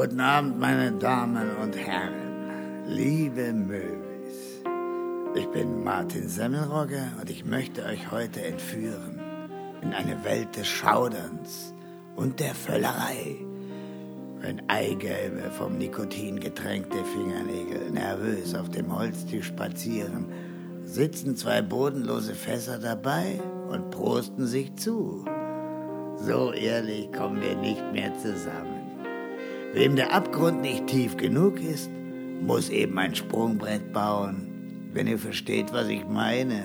Guten Abend, meine Damen und Herren, liebe Möwis. Ich bin Martin Semmelrogge und ich möchte euch heute entführen in eine Welt des Schauderns und der Völlerei. Wenn eigelbe, vom Nikotin getränkte Fingernägel nervös auf dem Holztisch spazieren, sitzen zwei bodenlose Fässer dabei und prosten sich zu. So ehrlich kommen wir nicht mehr zusammen. Wem der Abgrund nicht tief genug ist, muss eben ein Sprungbrett bauen, wenn ihr versteht, was ich meine.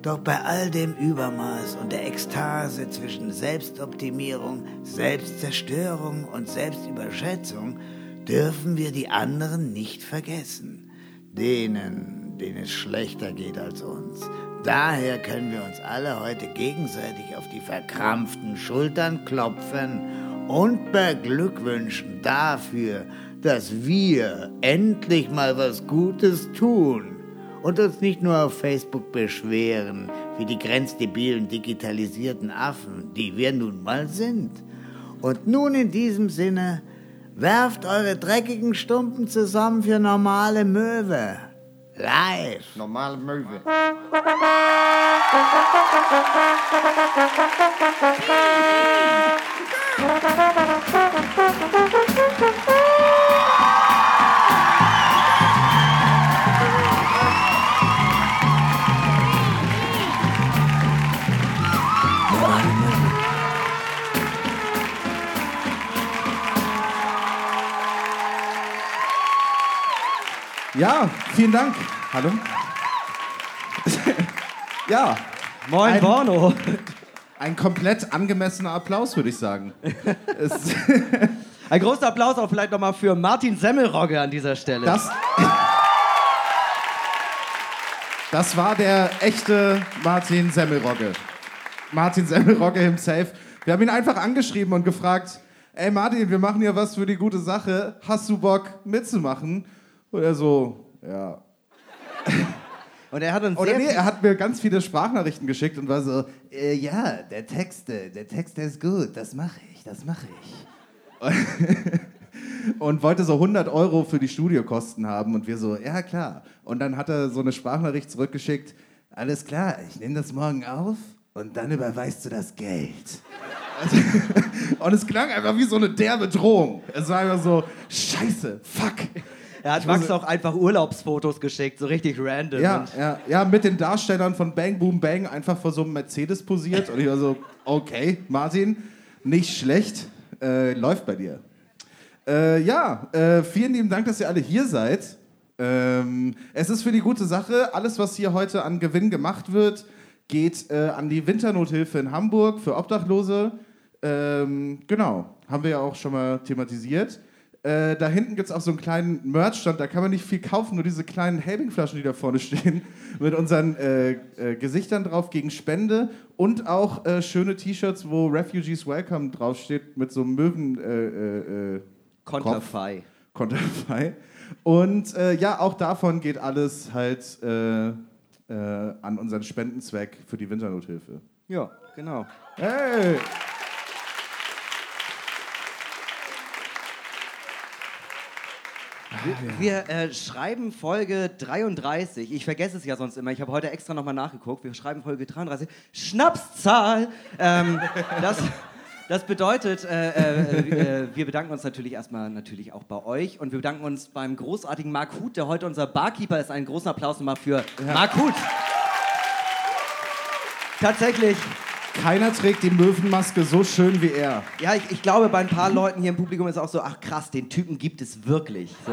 Doch bei all dem Übermaß und der Ekstase zwischen Selbstoptimierung, Selbstzerstörung und Selbstüberschätzung dürfen wir die anderen nicht vergessen. Denen, denen es schlechter geht als uns. Daher können wir uns alle heute gegenseitig auf die verkrampften Schultern klopfen und beglückwünschen dafür, dass wir endlich mal was Gutes tun und uns nicht nur auf Facebook beschweren, wie die grenzdebilen digitalisierten Affen, die wir nun mal sind. Und nun in diesem Sinne, werft eure dreckigen Stumpen zusammen für normale Möwe. Live. Normale Möwe. Ja, vielen Dank. Hallo. ja, Moin, Ein- Borno. Ein komplett angemessener Applaus, würde ich sagen. Ein großer Applaus auch vielleicht nochmal für Martin Semmelrogge an dieser Stelle. das, das war der echte Martin Semmelrogge. Martin Semmelrogge himself. Wir haben ihn einfach angeschrieben und gefragt, ey Martin, wir machen ja was für die gute Sache. Hast du Bock mitzumachen? Und er so, ja, Und er hat uns Oder sehr nee, er hat mir ganz viele Sprachnachrichten geschickt und war so, äh, ja, der Text, der Text der ist gut, das mache ich, das mache ich. und wollte so 100 Euro für die Studiokosten haben und wir so, ja klar. Und dann hat er so eine Sprachnachricht zurückgeschickt, alles klar, ich nehme das morgen auf und dann überweist du das Geld. und es klang einfach wie so eine derbe Drohung. Es war einfach so, scheiße, fuck. Er hat Max auch einfach Urlaubsfotos geschickt, so richtig random. Ja, ja, ja, mit den Darstellern von Bang Boom Bang einfach vor so einem Mercedes posiert. Und ich war so, okay, Martin, nicht schlecht, äh, läuft bei dir. Äh, ja, äh, vielen lieben Dank, dass ihr alle hier seid. Ähm, es ist für die gute Sache. Alles, was hier heute an Gewinn gemacht wird, geht äh, an die Winternothilfe in Hamburg für Obdachlose. Ähm, genau, haben wir ja auch schon mal thematisiert. Äh, da hinten gibt es auch so einen kleinen Merchstand, da kann man nicht viel kaufen, nur diese kleinen Helbing-Flaschen, die da vorne stehen, mit unseren äh, äh, Gesichtern drauf gegen Spende und auch äh, schöne T-Shirts, wo Refugees Welcome draufsteht, mit so einem Möwen. Äh, Konterfei. Konterfei. Und ja, auch davon geht alles halt an unseren Spendenzweck für die Winternothilfe. Ja, genau. Hey! Wir äh, schreiben Folge 33. Ich vergesse es ja sonst immer. Ich habe heute extra nochmal nachgeguckt. Wir schreiben Folge 33. Schnapszahl! Ähm, das, das bedeutet, äh, äh, äh, wir bedanken uns natürlich erstmal natürlich auch bei euch und wir bedanken uns beim großartigen Marc Huth, der heute unser Barkeeper ist. Einen großen Applaus nochmal für Marc Huth. Tatsächlich, Keiner trägt die Möwenmaske so schön wie er. ja, ich, ich glaube, bei ein paar Leuten hier im Publikum ist auch so, ach krass, den Typen gibt es wirklich. So.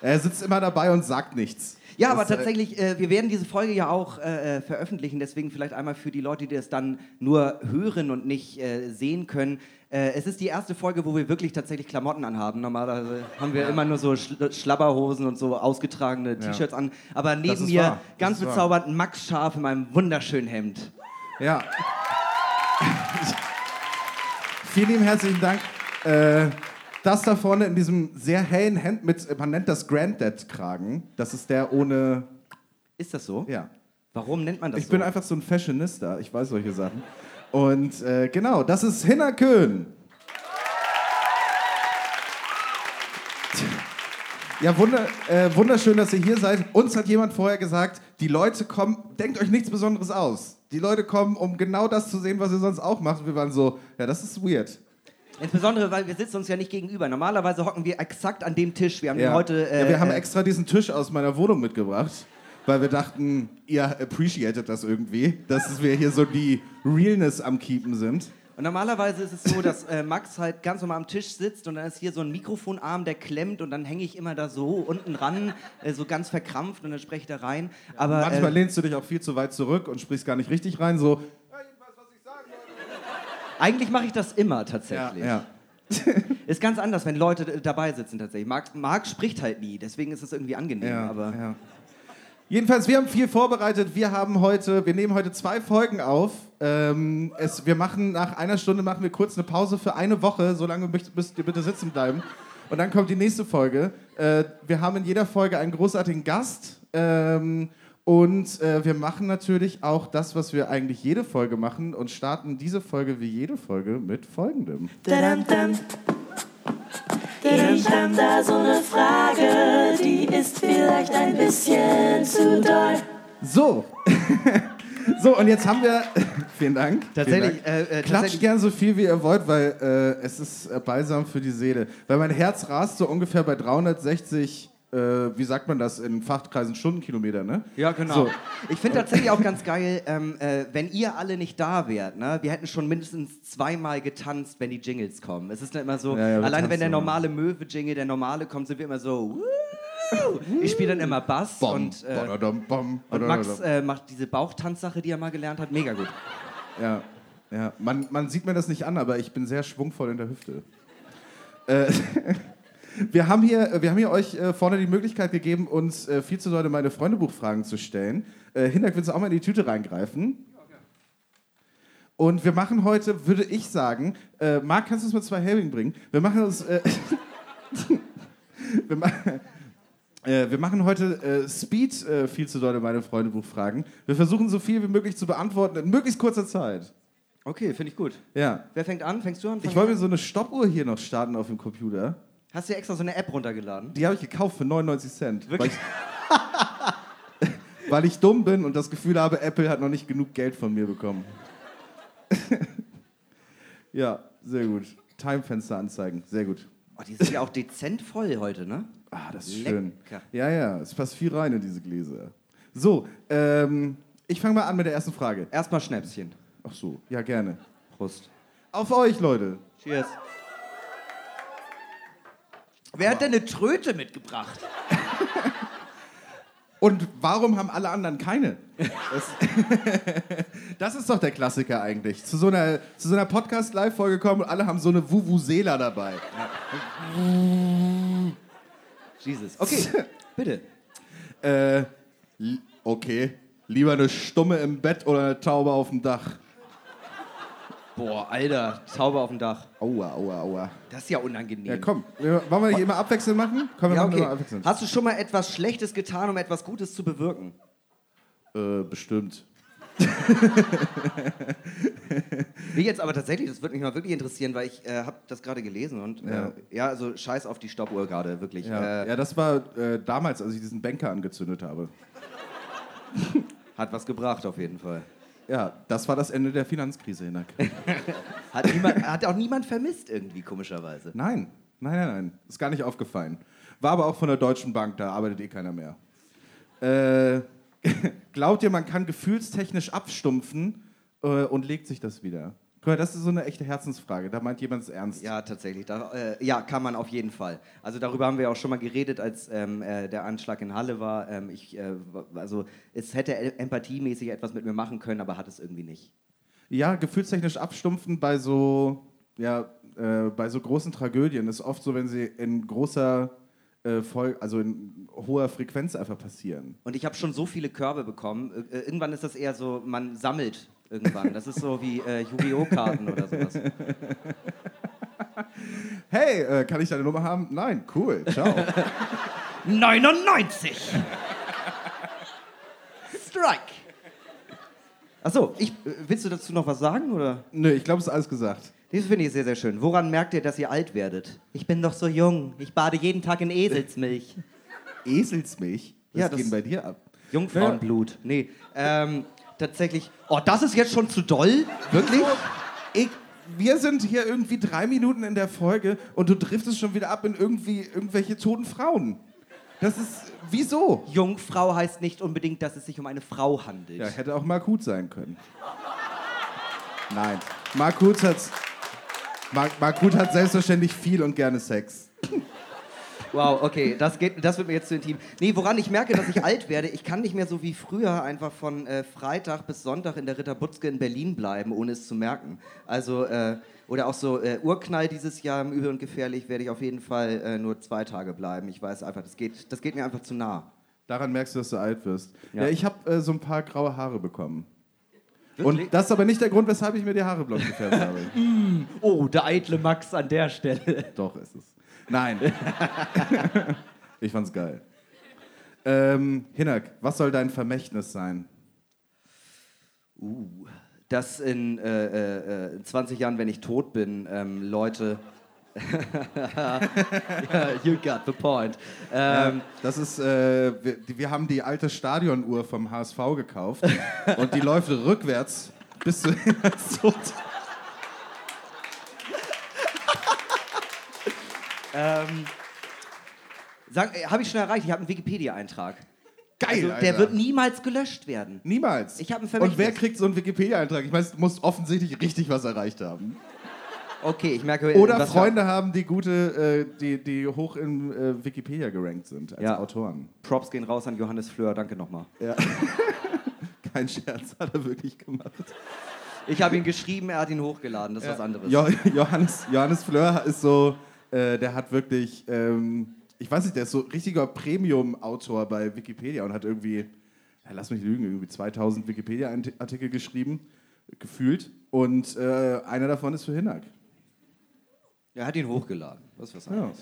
Er sitzt immer dabei und sagt nichts. Ja, aber Das, äh, tatsächlich, äh, wir werden diese Folge ja auch äh, äh, veröffentlichen, deswegen vielleicht einmal für die Leute, die das dann nur hören und nicht äh, sehen können. Äh, es ist die erste Folge, wo wir wirklich tatsächlich Klamotten anhaben. Normalerweise haben wir immer nur so Schl Schlabberhosen und so ausgetragene T-Shirts an. Aber neben mir wahr. Ganz bezaubernd Max Scharf in meinem wunderschönen Hemd. Ja. Vielen lieben herzlichen Dank. Äh, das da vorne in diesem sehr hellen Hemd mit, man nennt das Granddad-Kragen. Das ist der ohne, Ist das so? ja. Warum nennt man das Ich so? bin einfach so ein Fashionista, ich weiß solche Sachen. Und äh, genau, das ist Hinner Ja, wunder, äh, wunderschön, dass ihr hier seid. Uns hat jemand vorher gesagt, die Leute kommen, denkt euch nichts Besonderes aus. Die Leute kommen, um genau das zu sehen, was ihr sonst auch macht. Und wir waren so, ja, das ist weird. Insbesondere, weil wir sitzen uns ja nicht gegenüber. Normalerweise hocken wir exakt an dem Tisch. Wir haben Ja. heute. Äh, ja, wir haben äh, extra diesen Tisch aus meiner Wohnung mitgebracht, weil wir dachten, ihr appreciated das irgendwie, dass wir hier so die Realness am Keepen sind. Und normalerweise ist es so, dass äh, Max halt ganz normal am Tisch sitzt und dann ist hier so ein Mikrofonarm, der klemmt und dann hänge ich immer da so unten ran, äh, so ganz verkrampft und dann spreche ich da rein. Aber Manchmal äh, lehnst du dich auch viel zu weit zurück und sprichst gar nicht richtig rein, so. eigentlich mache ich das immer Ja, tatsächlich. ja. Ist ganz anders, wenn Leute dabei sitzen tatsächlich. Marc, Marc spricht halt nie, deswegen ist es irgendwie angenehm. Ja, aber ja. Jedenfalls, wir haben viel vorbereitet. Wir haben heute, wir nehmen heute zwei Folgen auf. Ähm, es, wir machen nach einer Stunde machen wir kurz eine Pause für eine Woche. So lange müsst, ihr bitte sitzen bleiben. Und dann kommt die nächste Folge. Äh, wir haben in jeder Folge einen großartigen Gast. Ähm, und äh, wir machen natürlich auch das, was wir eigentlich jede Folge machen und starten diese Folge wie jede Folge mit folgendem. Dadam, dam. Ich hab da so eine Frage, die ist vielleicht ein bisschen zu doll. So. so, und jetzt haben wir. Vielen Dank. Tatsächlich, Vielen Dank. äh, äh, Klatscht gern so viel, wie ihr wollt, weil äh, es ist äh, balsam für die Seele. Weil mein Herz rast so ungefähr bei 360, äh, wie sagt man das in Fachkreisen, Stundenkilometer, ne? Ja, genau. So. Ich finde tatsächlich auch ganz geil, ähm, äh, wenn ihr alle nicht da wärt, ne? wir hätten schon mindestens zweimal getanzt, wenn die Jingles kommen. Es ist dann immer so, Ja, ja, alleine wenn der normale Möwe-Jingle, der normale kommt, sind wir immer so, "Wuhu." ich spiele dann immer Bass Bom, und, äh, badadam, bom, und Max badadam. äh, macht diese Bauchtanzsache, die er mal gelernt hat, mega gut. Ja, ja. Man, man sieht mir das nicht an, aber ich bin sehr schwungvoll in der Hüfte. Äh, wir, haben hier, wir haben hier euch äh, vorne die Möglichkeit gegeben, uns äh, viel zu Leute meine Freundebuchfragen zu stellen. Äh, Hinterk, willst du auch mal in die Tüte reingreifen? Und wir machen heute, würde ich sagen, äh, Marc, kannst du uns mal zwei Helbing bringen? Wir machen uns. Äh, wir, ma äh, wir machen heute äh, Speed, äh, viel zu dolle meine Freundebuchfragen. Wir versuchen so viel wie möglich zu beantworten in möglichst kurzer Zeit. Okay, finde ich gut. Ja. Wer fängt an? Fängst du an? Fang Ich wollte mir so eine Stoppuhr hier noch starten auf dem Computer. Hast du extra so eine App runtergeladen? Die habe ich gekauft für 99 Cent. Wirklich? Weil ich, weil ich dumm bin und das Gefühl habe, Apple hat noch nicht genug Geld von mir bekommen. ja, sehr gut. Timefenster anzeigen, sehr gut. Oh, die sind ja auch dezent voll heute, ne? Ah, das ist Lecker. schön. Ja, ja, es passt viel rein in diese Gläser. So, ähm, ich fange mal an mit der ersten Frage. Erstmal Schnäpschen. Ach so, ja, gerne. Prost. Auf euch, Leute. Cheers. Wer hat denn eine Tröte mitgebracht? Und warum haben alle anderen keine? Das, das ist doch der Klassiker eigentlich. Zu so einer, zu so einer Podcast-Live-Folge kommen und alle haben so eine Vuvuzela dabei. Jesus. Okay, bitte. Äh, okay. Lieber eine Stumme im Bett oder eine Taube auf dem Dach. Boah, Alter, Zauber auf dem Dach. Aua, aua, aua. Das ist ja unangenehm. Ja, komm. Wollen wir nicht immer abwechselnd machen? Komm, wir Ja, machen okay. immer abwechselnd. Hast du schon mal etwas Schlechtes getan, um etwas Gutes zu bewirken? Äh, bestimmt. Mich jetzt aber tatsächlich, das würde mich mal wirklich interessieren, weil ich äh, habe das gerade gelesen und Ja. äh, ja, also scheiß auf die Stoppuhr gerade, wirklich. Ja, Äh, ja das war äh, damals, als ich diesen Banker angezündet habe. Hat was gebracht auf jeden Fall. Ja, das war das Ende der Finanzkrise, Hinak. Hat, niemand, hat auch niemand vermisst irgendwie, komischerweise. Nein, nein, nein, nein. Ist gar nicht aufgefallen. War aber auch von der Deutschen Bank, da arbeitet eh keiner mehr. Äh, glaubt ihr, man kann gefühlstechnisch abstumpfen äh, und legt sich das wieder? Guck mal, das ist so eine echte Herzensfrage. Da meint jemand es ernst. Ja, tatsächlich. Da, äh, ja, kann man auf jeden Fall. Also darüber haben wir auch schon mal geredet, als ähm, äh, der Anschlag in Halle war. Ähm, ich, äh, also es hätte empathiemäßig etwas mit mir machen können, aber hat es irgendwie nicht. Ja, gefühlstechnisch abstumpfen bei so, ja, äh, bei so großen Tragödien ist oft so, wenn sie in großer, äh, also in hoher Frequenz einfach passieren. Und ich habe schon so viele Körbe bekommen. Äh, irgendwann ist das eher so, man sammelt irgendwann. Das ist so wie äh, Yu-Gi-Oh! Karten oder sowas. Hey, äh, kann ich deine Nummer haben? Nein, cool, ciao. 99! Strike! Achso, ich, äh, willst du dazu noch was sagen? Oder? Nö, ich glaube, es ist alles gesagt. Das finde ich sehr, sehr schön. Woran merkt ihr, dass ihr alt werdet? Ich bin doch so jung. Ich bade jeden Tag in Eselsmilch. Eselsmilch? Was Ja, geht das- bei dir ab? Jungfrauenblut. Nee, ähm, tatsächlich. Oh, das ist jetzt schon zu doll? Wirklich? Ich, wir sind hier irgendwie drei Minuten in der Folge und du driftest schon wieder ab in irgendwie irgendwelche toten Frauen. Das ist. Wieso? Jungfrau heißt nicht unbedingt, dass es sich um eine Frau handelt. Ja, hätte auch Mark Huth sein können. Nein. Mark Huth hat. Mark, Mark Huth hat selbstverständlich viel und gerne Sex. Wow, okay, das, geht, das wird mir jetzt zu intim. Nee, woran ich merke, dass ich alt werde, ich kann nicht mehr so wie früher einfach von äh, Freitag bis Sonntag in der Ritter Butzke in Berlin bleiben, ohne es zu merken. Also, äh, oder auch so äh, Urknall dieses Jahr im Übel und Gefährlich werde ich auf jeden Fall äh, nur zwei Tage bleiben. Ich weiß einfach, das geht, das geht mir einfach zu nah. Daran merkst du, dass du alt wirst. Ja, Ja. ich habe äh, so ein paar graue Haare bekommen. Wirklich? Und das ist aber nicht der Grund, weshalb ich mir die Haare blond gefärbt habe. Oh, der eitle Max an der Stelle. Doch, ist es. Nein. ich fand's geil. Ähm, Hinak, was soll dein Vermächtnis sein? Dass in äh, äh, 20 Jahren, wenn ich tot bin, ähm, Leute. you got the point. Ähm, Das ist, äh, wir, wir haben die alte Stadionuhr vom HSV gekauft und die läuft rückwärts bis zu Hinakstod. Ähm, Habe ich schon erreicht, ich habe einen Wikipedia-Eintrag. Geil, Also, der Alter. wird niemals gelöscht werden. Niemals. Ich hab ein Und wer kriegt so einen Wikipedia-Eintrag? Ich meine, du musst offensichtlich richtig was erreicht haben. Okay, ich merke. Oder Freunde haben, die gute, äh, die, die hoch in äh, Wikipedia gerankt sind als Ja. Autoren. Props gehen raus an Johannes Fleur, danke nochmal. Kein Scherz hat er wirklich gemacht. Ich habe ihn geschrieben, er hat ihn hochgeladen, das ist was anderes. Jo Johannes, Johannes Fleur ist so, äh, der hat wirklich, ähm, ich weiß nicht, der ist so richtiger Premium-Autor bei Wikipedia und hat irgendwie, ja, lass mich lügen, irgendwie 2000 Wikipedia-Artikel geschrieben, gefühlt. Und äh, einer davon ist für Hinak. Er hat ihn hochgeladen, ist was Ja.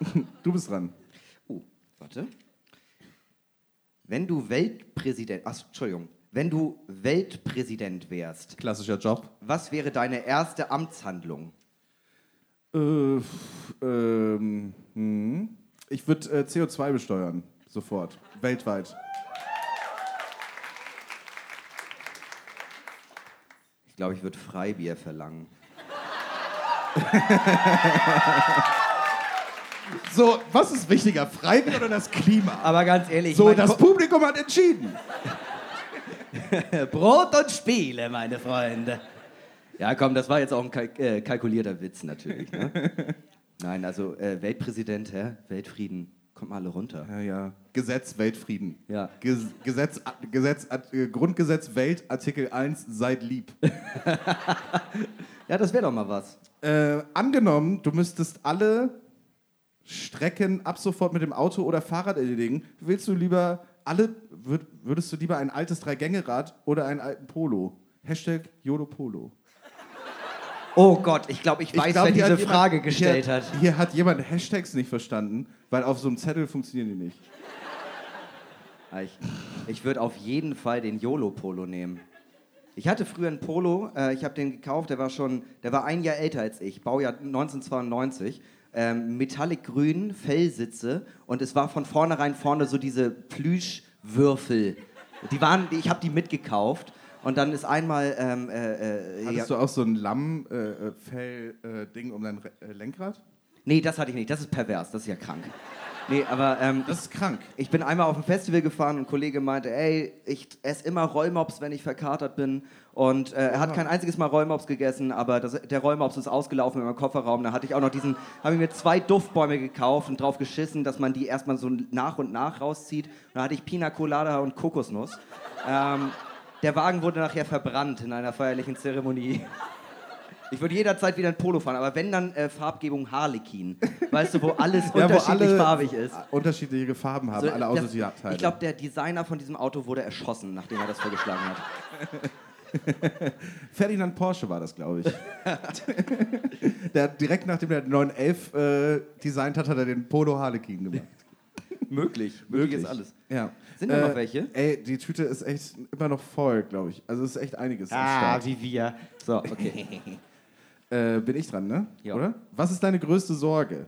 Du bist dran. Oh, warte. Wenn du Weltpräsident, ach, Entschuldigung, wenn du Weltpräsident wärst, Klassischer Job. was wäre deine erste Amtshandlung? Äh, ähm, hm. Ich würde äh, CO2 besteuern, sofort, weltweit. Ich glaube, ich würde Freibier verlangen. So, was ist wichtiger, Freibier oder das Klima? Aber ganz ehrlich, So, das Ko- Publikum hat entschieden. Brot und Spiele, meine Freunde. Ja, komm, das war jetzt auch ein kalk äh, kalkulierter Witz natürlich. Ne? Nein, also äh, Weltpräsident, hä? Weltfrieden, kommt mal alle runter. Ja, ja. Gesetz, Weltfrieden. Ja. Ges Gesetz, Gesetz, äh, Grundgesetz, Welt, Artikel 1, seid lieb. Ja, das wäre doch mal was. äh, angenommen, du müsstest alle Strecken ab sofort mit dem Auto oder Fahrrad erledigen, willst du lieber alle, würd, würdest du lieber ein altes Dreigängerad oder einen alten Polo? Hashtag YOLO Polo. Oh Gott, ich glaube, ich weiß, glaub, wer diese hat jemand- Frage gestellt hier, hat. Hier hat jemand Hashtags nicht verstanden, weil auf so einem Zettel funktionieren die nicht. Ah, Ich, ich würde auf jeden Fall den YOLO-Polo nehmen. Ich hatte früher einen Polo, äh, ich habe den gekauft, der war schon, der war ein Jahr älter als ich, Baujahr 1992. Ähm, Metallic-grün, Fellsitze und es war von vornherein vorne so diese Plüschwürfel. Die waren, ich habe die mitgekauft und dann ist einmal, ähm, äh, äh, Hattest ja, du auch so ein Lammfell-Ding um dein äh, Lenkrad? nee, das hatte ich nicht, das ist pervers, das ist ja krank. Nee, aber ähm, Das ist krank. Ich bin einmal auf ein Festival gefahren und ein Kollege meinte, ey, ich esse immer Rollmops, wenn ich verkatert bin. Und äh, er hat kein einziges Mal Rollmops gegessen, aber das, der Rollmops ist ausgelaufen in meinem Kofferraum. Da hatte ich auch noch diesen, habe ich mir zwei Duftbäume gekauft und drauf geschissen, dass man die erstmal so nach und nach rauszieht. Und da hatte ich Pina Colada und Kokosnuss. Ähm, der Wagen wurde nachher verbrannt in einer feierlichen Zeremonie. Ich würde jederzeit wieder ein Polo fahren, aber wenn dann äh, Farbgebung Harlequin. Weißt du, wo alles Ja, wo unterschiedlich alle farbig ist. unterschiedliche Farben haben, So, alle Autoteile. Ich glaube, der Designer von diesem Auto wurde erschossen, nachdem er das vorgeschlagen hat. Ferdinand Porsche war das, glaube ich. der direkt nachdem er den 911 äh, designt hat, hat er den Polo Harlequin gemacht. Möglich. Möglich ist alles. Ja. Sind da noch welche? Ey, die Tüte ist echt immer noch voll, glaube ich. Also es ist echt einiges Ah, wie wir. So, okay. Äh, bin ich dran, ne? Ja. Oder? Was ist deine größte Sorge?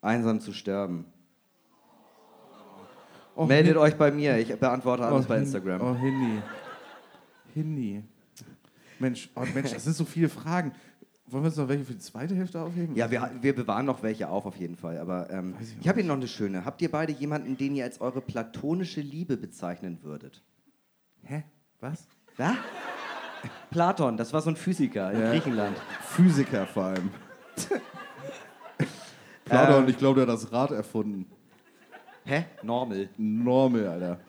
Einsam zu sterben. Oh, Meldet euch bei mir, ich beantworte alles oh, bei Instagram. Oh, Hinni. Hinni. Mensch, oh, Mensch, das sind so viele Fragen. Wollen wir uns noch welche für die zweite Hälfte aufheben? Ja, wir, wir bewahren noch welche auf, auf jeden Fall. Aber ähm, ich ich habe hier noch eine schöne. Habt ihr beide jemanden, den ihr als eure platonische Liebe bezeichnen würdet? Hä? Was? Ja? Platon, das war so ein Physiker in Ja. Griechenland. Physiker vor allem. Platon, Ähm. ich glaube, der hat das Rad erfunden. Hä? Normal. Normal, Alter.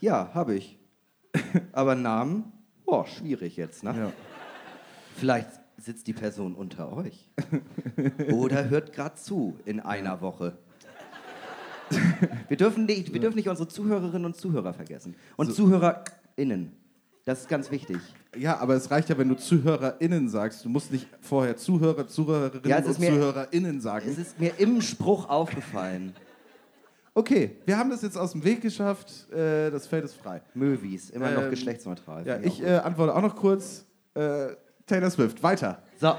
Ja, habe ich. Aber Namen? Boah, schwierig jetzt, ne? Ja. Vielleicht sitzt die Person unter euch. Oder hört gerade zu in einer Woche. Wir dürfen, nicht, wir dürfen nicht unsere Zuhörerinnen und Zuhörer vergessen. Und ZuhörerInnen. Das ist ganz wichtig. ja, aber es reicht ja, wenn du ZuhörerInnen sagst. Du musst nicht vorher Zuhörer, Zuhörerinnen Ja, und mir- ZuhörerInnen sagen. Es ist mir im Spruch aufgefallen. Okay, wir haben das jetzt aus dem Weg geschafft. Äh, das Feld ist frei. Movies, immer noch Ähm, geschlechtsneutral. Ja, ich äh, antworte auch noch kurz. Äh, Taylor Swift, weiter. So.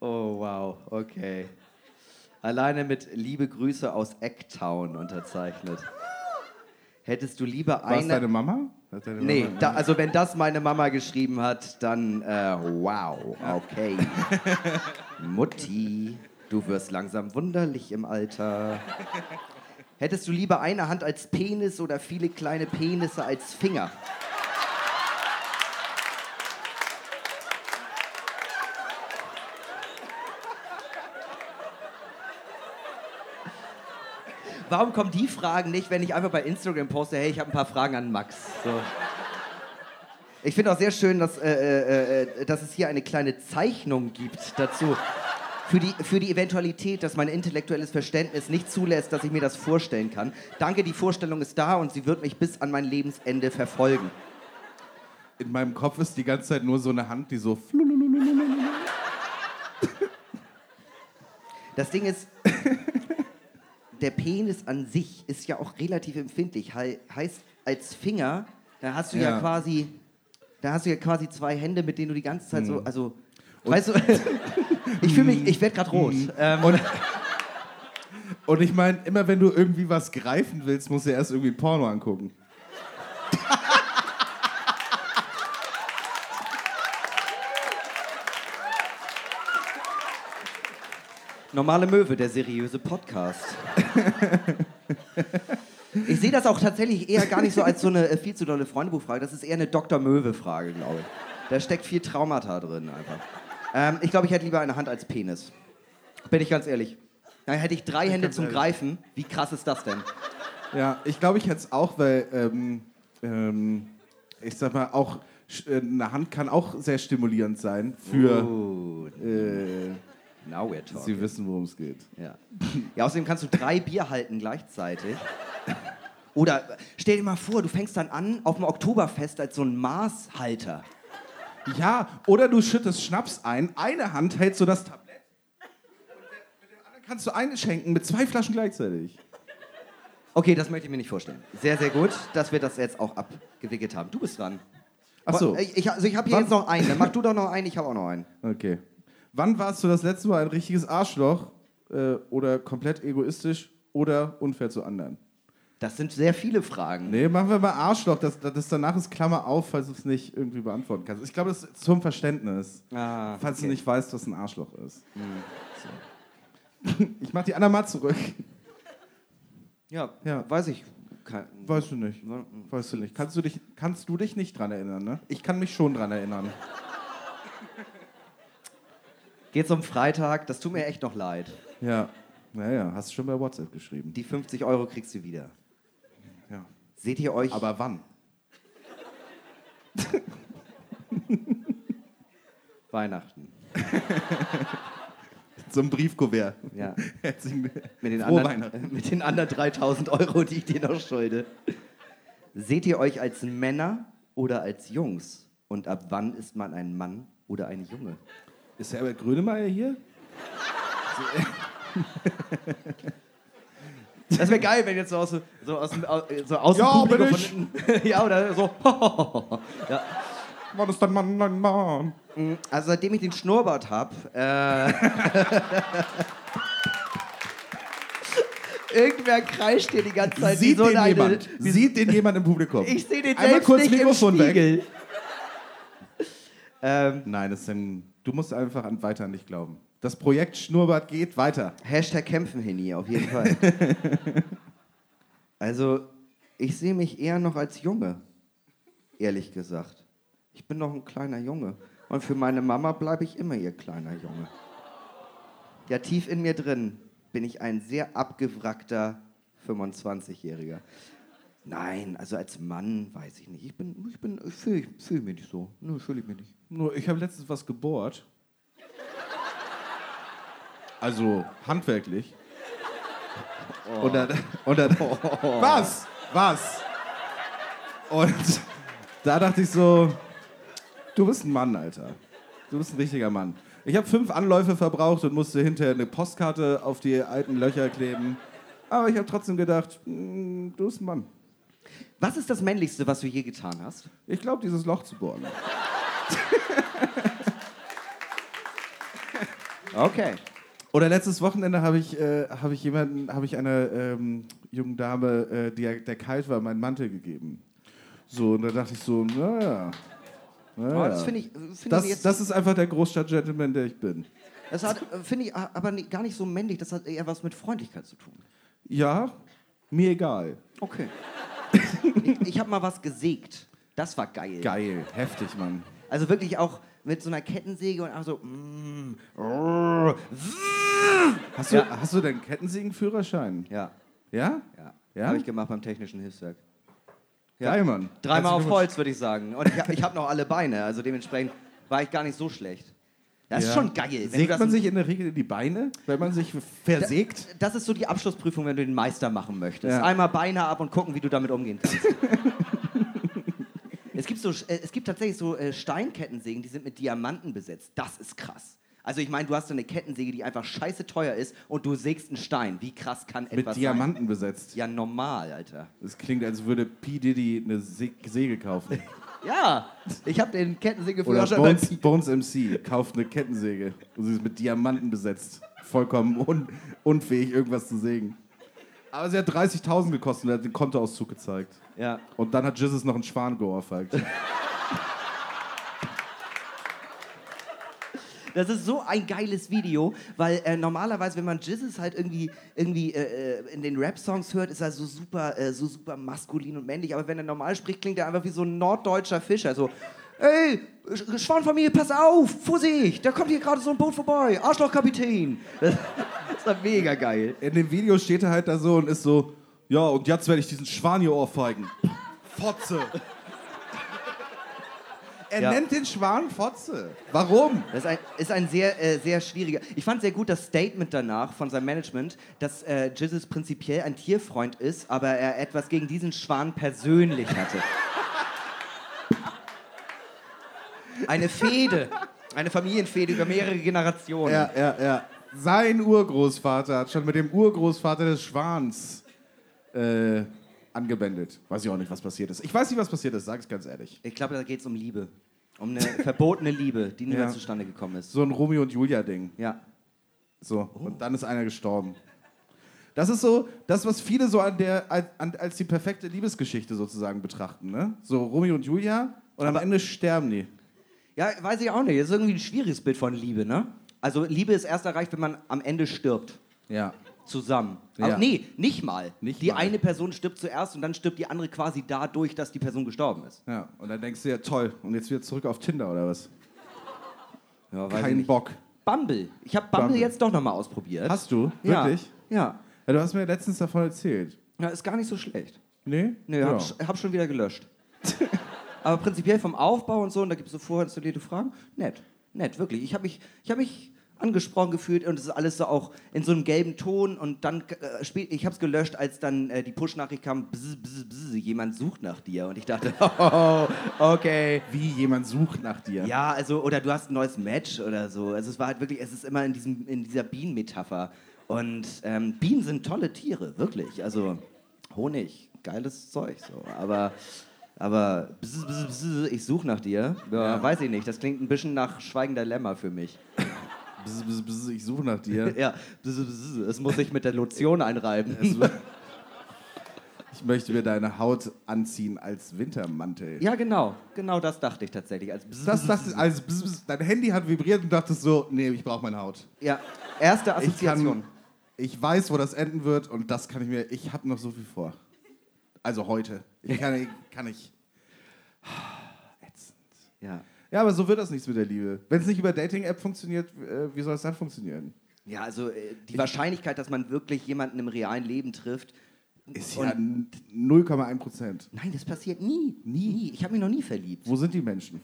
oh, wow, okay. Alleine mit Liebe Grüße aus Ecktown unterzeichnet. Hättest du lieber War eine. deine Mama? Hat deine Nee, Mama- da, also wenn das meine Mama geschrieben hat, dann äh, wow, okay. Mutti, du wirst langsam wunderlich im Alter. Hättest du lieber eine Hand als Penis oder viele kleine Penisse als Finger? Warum kommen die Fragen nicht, wenn ich einfach bei Instagram poste, hey, ich habe ein paar Fragen an Max? So. Ich finde auch sehr schön, dass, äh, äh, äh, dass es hier eine kleine Zeichnung gibt dazu. Für die, für die Eventualität, dass mein intellektuelles Verständnis nicht zulässt, dass ich mir das vorstellen kann. Danke, die Vorstellung ist da und sie wird mich bis an mein Lebensende verfolgen. In meinem Kopf ist die ganze Zeit nur so eine Hand, die so. Das Ding ist, der Penis an sich ist ja auch relativ empfindlich. Hei- heißt, als Finger, da hast du ja, Ja. quasi, da hast du ja quasi zwei Hände, mit denen du die ganze Zeit Mhm. so, also, weißt du, ich fühle mich, ich werde gerade rot. Mhm. Ähm, Und, und ich meine, immer wenn du irgendwie was greifen willst, musst du erst irgendwie Porno angucken. Normale Möwe, der seriöse Podcast. Ich sehe das auch tatsächlich eher gar nicht so als so eine äh, viel zu dolle Freundebuchfrage. Das ist eher eine Dr. Möwe-Frage, glaube ich. Da steckt viel Traumata drin einfach. Ähm, ich glaube, ich hätte lieber eine Hand als Penis. Bin ich ganz ehrlich. Dann hätte ich drei Hände zum ehrlich. Greifen. Wie krass ist das denn? Ja, ich glaube, ich hätte es auch, weil ähm, ähm, ich sag mal, auch äh, eine Hand kann auch sehr stimulierend sein für. Oh, Äh, now we're talking. Sie wissen, worum es geht. Ja. ja, außerdem kannst du drei Bier halten gleichzeitig. Oder stell dir mal vor, du fängst dann an auf dem Oktoberfest als so ein Maßhalter. Ja, oder du schüttest Schnaps ein, eine Hand hält so das Tablett und mit dem anderen kannst du einschenken mit zwei Flaschen gleichzeitig. Okay, das möchte ich mir nicht vorstellen. Sehr, sehr gut, dass wir das jetzt auch abgewickelt haben. Du bist dran. Ach so, Ich, ich, also ich habe hier Wann- jetzt noch einen. Dann mach du doch noch einen, ich habe auch noch einen. okay. Wann warst du das letzte Mal ein richtiges Arschloch äh, oder komplett egoistisch oder unfair zu anderen? Das sind sehr viele Fragen. Nee, machen wir mal Arschloch. Das, das danach ist Klammer auf, falls du es nicht irgendwie beantworten kannst. Ich glaube, das ist zum Verständnis. Ah, Falls du okay. nicht weißt, was ein Arschloch ist. So. Ich mach die Anna mal zurück. Ja, Ja. weiß ich. Kein, Weißt du nicht. Weißt du nicht. Kannst du dich, kannst du dich nicht dran erinnern, ne? Ich kann mich schon dran erinnern. Geht's um Freitag? Das tut mir echt noch leid. Ja. Naja, hast du schon bei WhatsApp geschrieben. Die 50 Euro kriegst du wieder. Seht ihr euch Aber wann? Weihnachten? Zum Briefkuvert. Ja. Herzlichen Mit den, Frohe anderen, mit den anderen 3000 Euro, die ich dir noch schulde. Seht ihr euch als Männer oder als Jungs? Und ab wann ist man ein Mann oder ein Junge? Ist Herbert Grönemeyer hier? Das wäre geil, wenn jetzt so aus, so aus, so aus dem Ja, Publikum bin von ich. hinten- ja, oder so. ja. War das dein Mann, dein Mann? Also seitdem ich den Schnurrbart habe, äh, irgendwer kreischt hier die ganze Zeit. wie Sieht so den eine, jemand? wie- Sieht den jemand im Publikum? Ich sehe den Einmal selbst kurz nicht Mikrofon im weg. Spiegel. ähm, Nein, das ist ein, du musst einfach an weiter an dich glauben. Das Projekt Schnurrbart geht weiter. Hashtag kämpfen, Henny, auf jeden Fall. also, ich sehe mich eher noch als Junge, ehrlich gesagt. Ich bin noch ein kleiner Junge. Und für meine Mama bleibe ich immer ihr kleiner Junge. Ja, tief in mir drin bin ich ein sehr abgewrackter 25-Jähriger. Nein, also als Mann weiß ich nicht. Ich bin, ich bin, ich fühle fühl mich nicht so. Nö, fühle ich mich nicht. Nur, ich habe letztens was gebohrt. Also handwerklich. Und dann, und dann was? Was? Und da dachte ich so, du bist ein Mann, Alter. Du bist ein richtiger Mann. Ich habe fünf Anläufe verbraucht und musste hinterher eine Postkarte auf die alten Löcher kleben. Aber ich habe trotzdem gedacht, mm, du bist ein Mann. Was ist das Männlichste, was du je getan hast? Ich glaube, dieses Loch zu bohren. Okay. Oder letztes Wochenende habe ich, äh, hab ich jemanden, habe ich einer ähm, jungen Dame, äh, die, der kalt war, meinen Mantel gegeben. So, und da dachte ich so, naja. Oh, naja. das finde ich, find ich das, jetzt, das ist einfach der Großstadt-Gentleman, der ich bin. das hat, äh, finde ich aber gar nicht so männlich, das hat eher was mit Freundlichkeit zu tun. Ja, mir egal. Okay. ich ich habe mal was gesägt. Das war geil. Geil, heftig, Mann. Also wirklich auch mit so einer Kettensäge und auch so. Mm, Hast du, Ja. hast du deinen Kettensägenführerschein? ja, Ja? ja. Ja? Habe ich gemacht beim Technischen Hilfswerk. Ja. Geil, Mann. Dreimal auf Holz, würde ich sagen. Und ich, ich habe noch alle Beine, also dementsprechend war ich gar nicht so schlecht. Das ist Ja. schon geil. Sägt das man sich in der Regel in die Beine, wenn man sich versägt? Das ist so die Abschlussprüfung, wenn du den Meister machen möchtest. Ja. Einmal Beine ab und gucken, wie du damit umgehen kannst. es, gibt so, äh, es gibt tatsächlich so äh, Steinkettensägen, die sind mit Diamanten besetzt. Das ist krass. Also ich meine, du hast so eine Kettensäge, die einfach scheiße teuer ist und du sägst einen Stein. Wie krass kann Mit etwas Diamanten besetzt. sein? Ja, normal, Alter. Das klingt, als würde P. Diddy eine Se Säge kaufen. Ja, ich habe den Oder Kettensägeführerschein bei Bones, Bones MC kauft eine Kettensäge und sie ist mit Diamanten besetzt. Vollkommen un unfähig, irgendwas zu sägen. Aber sie hat 30.000 gekostet und hat den Kontoauszug gezeigt. Ja. Und dann hat Jesus noch einen Schwan geohrfeigt. Das ist so ein geiles Video, weil äh, normalerweise, wenn man Jizzes halt irgendwie, irgendwie äh, äh, in den Rap-Songs hört, ist er so super, äh, so super maskulin und männlich. Aber wenn er normal spricht, klingt er einfach wie so ein norddeutscher Fischer. So, ey, Sch- Schwanfamilie, pass auf, Vorsicht, da kommt hier gerade so ein Boot vorbei, Arschlochkapitän. Das, das ist doch mega geil. In dem Video steht er halt da so und ist so, ja, und jetzt werde ich diesen Schwan hier ohrfeigen. Fotze. Er Ja. nennt den Schwan Fotze. Warum? Das ist ein, ist ein sehr, äh, sehr schwieriger. Ich fand sehr gut das Statement danach von seinem Management, dass äh, Jizzes prinzipiell ein Tierfreund ist, aber er etwas gegen diesen Schwan persönlich hatte. Eine Fehde. Eine Familienfehde über mehrere Generationen. Ja, ja, ja. Sein Urgroßvater hat schon mit dem Urgroßvater des Schwans äh, angebändelt. Weiß ich auch nicht, was passiert ist. Ich weiß nicht, was passiert ist, sag ich ganz ehrlich. Ich glaube, da geht es um Liebe. Um eine verbotene Liebe, die nie Ja. mehr zustande gekommen ist. So ein Romeo und Julia-Ding. Ja. So. Und dann ist einer gestorben. Das ist so das, was viele so an der, als, an, als die perfekte Liebesgeschichte sozusagen betrachten. Ne? So Romeo und Julia und am Ende sterben die. Ja, weiß ich auch nicht. Das ist irgendwie ein schwieriges Bild von Liebe, ne? Also Liebe ist erst erreicht, wenn man am Ende stirbt. Ja. zusammen. Ja. Aber nee, nicht mal. Nicht die mal. eine Person stirbt zuerst und dann stirbt die andere quasi dadurch, dass die Person gestorben ist. Ja. Und dann denkst du ja, toll. Und jetzt wieder zurück auf Tinder oder was? Ja, Kein. Bock. Bumble. Ich habe Bumble, Bumble. jetzt doch nochmal ausprobiert. Hast du? ja. Wirklich? Ja. Ja, du hast mir letztens davon erzählt. Ja, ist gar nicht so schlecht. Nee? Nee, ja. hab, hab schon wieder gelöscht. Aber prinzipiell vom Aufbau und so, und da gibt es so vorinstallierte Fragen, nett. Nett, wirklich. Ich habe mich, ich mich angesprochen gefühlt und es ist alles so auch in so einem gelben Ton und dann, äh, spät, ich habe es gelöscht, als dann äh, die Push-Nachricht kam, bzz, bzz, bzz, jemand sucht nach dir und ich dachte, oh, okay. Wie jemand sucht nach dir. Ja, also, oder du hast ein neues Match oder so. Also es war halt wirklich, es ist immer in, diesem, in dieser Bienenmetapher. Und ähm, Bienen sind tolle Tiere, wirklich. Also Honig, geiles Zeug. So. Aber, aber bzz, bzz, bzz, ich suche nach dir. Ja, Weiß ich nicht. Das klingt ein bisschen nach schweigender Lämmer für mich. Ich suche nach dir. Ja, es muss sich mit der Lotion einreiben. Ich möchte mir deine Haut anziehen als Wintermantel. Ja, genau. Genau das dachte ich tatsächlich. Als Das dachte ich, bzz, dein Handy hat vibriert und dachtest so, nee, ich brauche meine Haut. Ja, erste Ich Assoziation. kann, ich weiß, wo das enden wird und das kann ich mir, ich habe noch so viel vor. Also heute. Ich kann, ich, kann ich. Ätzend. Ja. Ja, aber so wird das nichts mit der Liebe. Wenn es nicht über Dating-App funktioniert, äh, wie soll es dann funktionieren? Ja, also äh, die Wahrscheinlichkeit, dass man wirklich jemanden im realen Leben trifft. Ist ja n- 0,1 Prozent. Nein, das passiert nie. Nie. Ich habe mich noch nie verliebt. Wo sind die Menschen?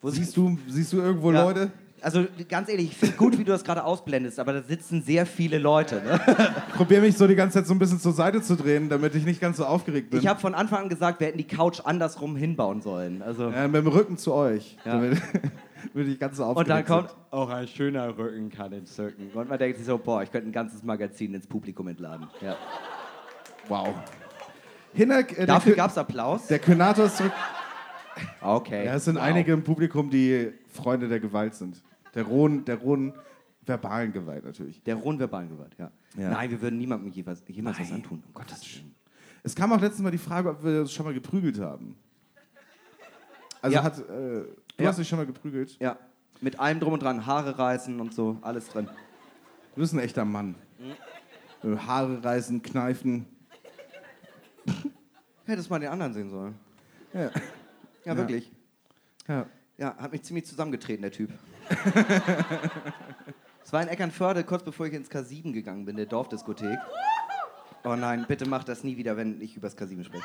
Wo Siehst du, siehst du irgendwo Ja. Leute? Also ganz ehrlich, ich finde gut, wie du das gerade ausblendest, aber da sitzen sehr viele Leute. Ne? Ich probiere mich so die ganze Zeit so ein bisschen zur Seite zu drehen, damit ich nicht ganz so aufgeregt bin. Ich habe von Anfang an gesagt, wir hätten die Couch andersrum hinbauen sollen. Also äh, mit dem Rücken zu euch. Ja. Damit, damit ich ganz so und aufgeregt dann kommt, bin. auch ein schöner Rücken kann entzücken. Und man denkt sich so, boah, ich könnte ein ganzes Magazin ins Publikum entladen. Ja. Wow. Hinak, äh, Dafür gab es Applaus. der Könator ist zurück. Okay. Ja, es sind Wow. einige im Publikum, die Freunde der Gewalt sind. Der rohen, der rohen verbalen Gewalt natürlich. Der rohen verbalen Gewalt, ja. Ja. Nein, wir würden niemandem jemals, jemals was antun. Um Gottes Willen. Es kam auch letztens mal die Frage, ob wir uns schon mal geprügelt haben. Also Ja. hat, äh, du Ja. hast dich schon mal geprügelt. Ja, mit allem drum und dran. Haare reißen und so, alles drin. Du bist ein echter Mann. Äh, Haare reißen, kneifen. Hättest mal den anderen sehen sollen. Ja. Ja, wirklich. ja. Ja, hat mich ziemlich zusammengetreten, der Typ. Es war in Eckernförde, kurz bevor ich ins K7 gegangen bin, der Dorfdiskothek. Oh nein, bitte mach das nie wieder, wenn ich über das K7 spreche.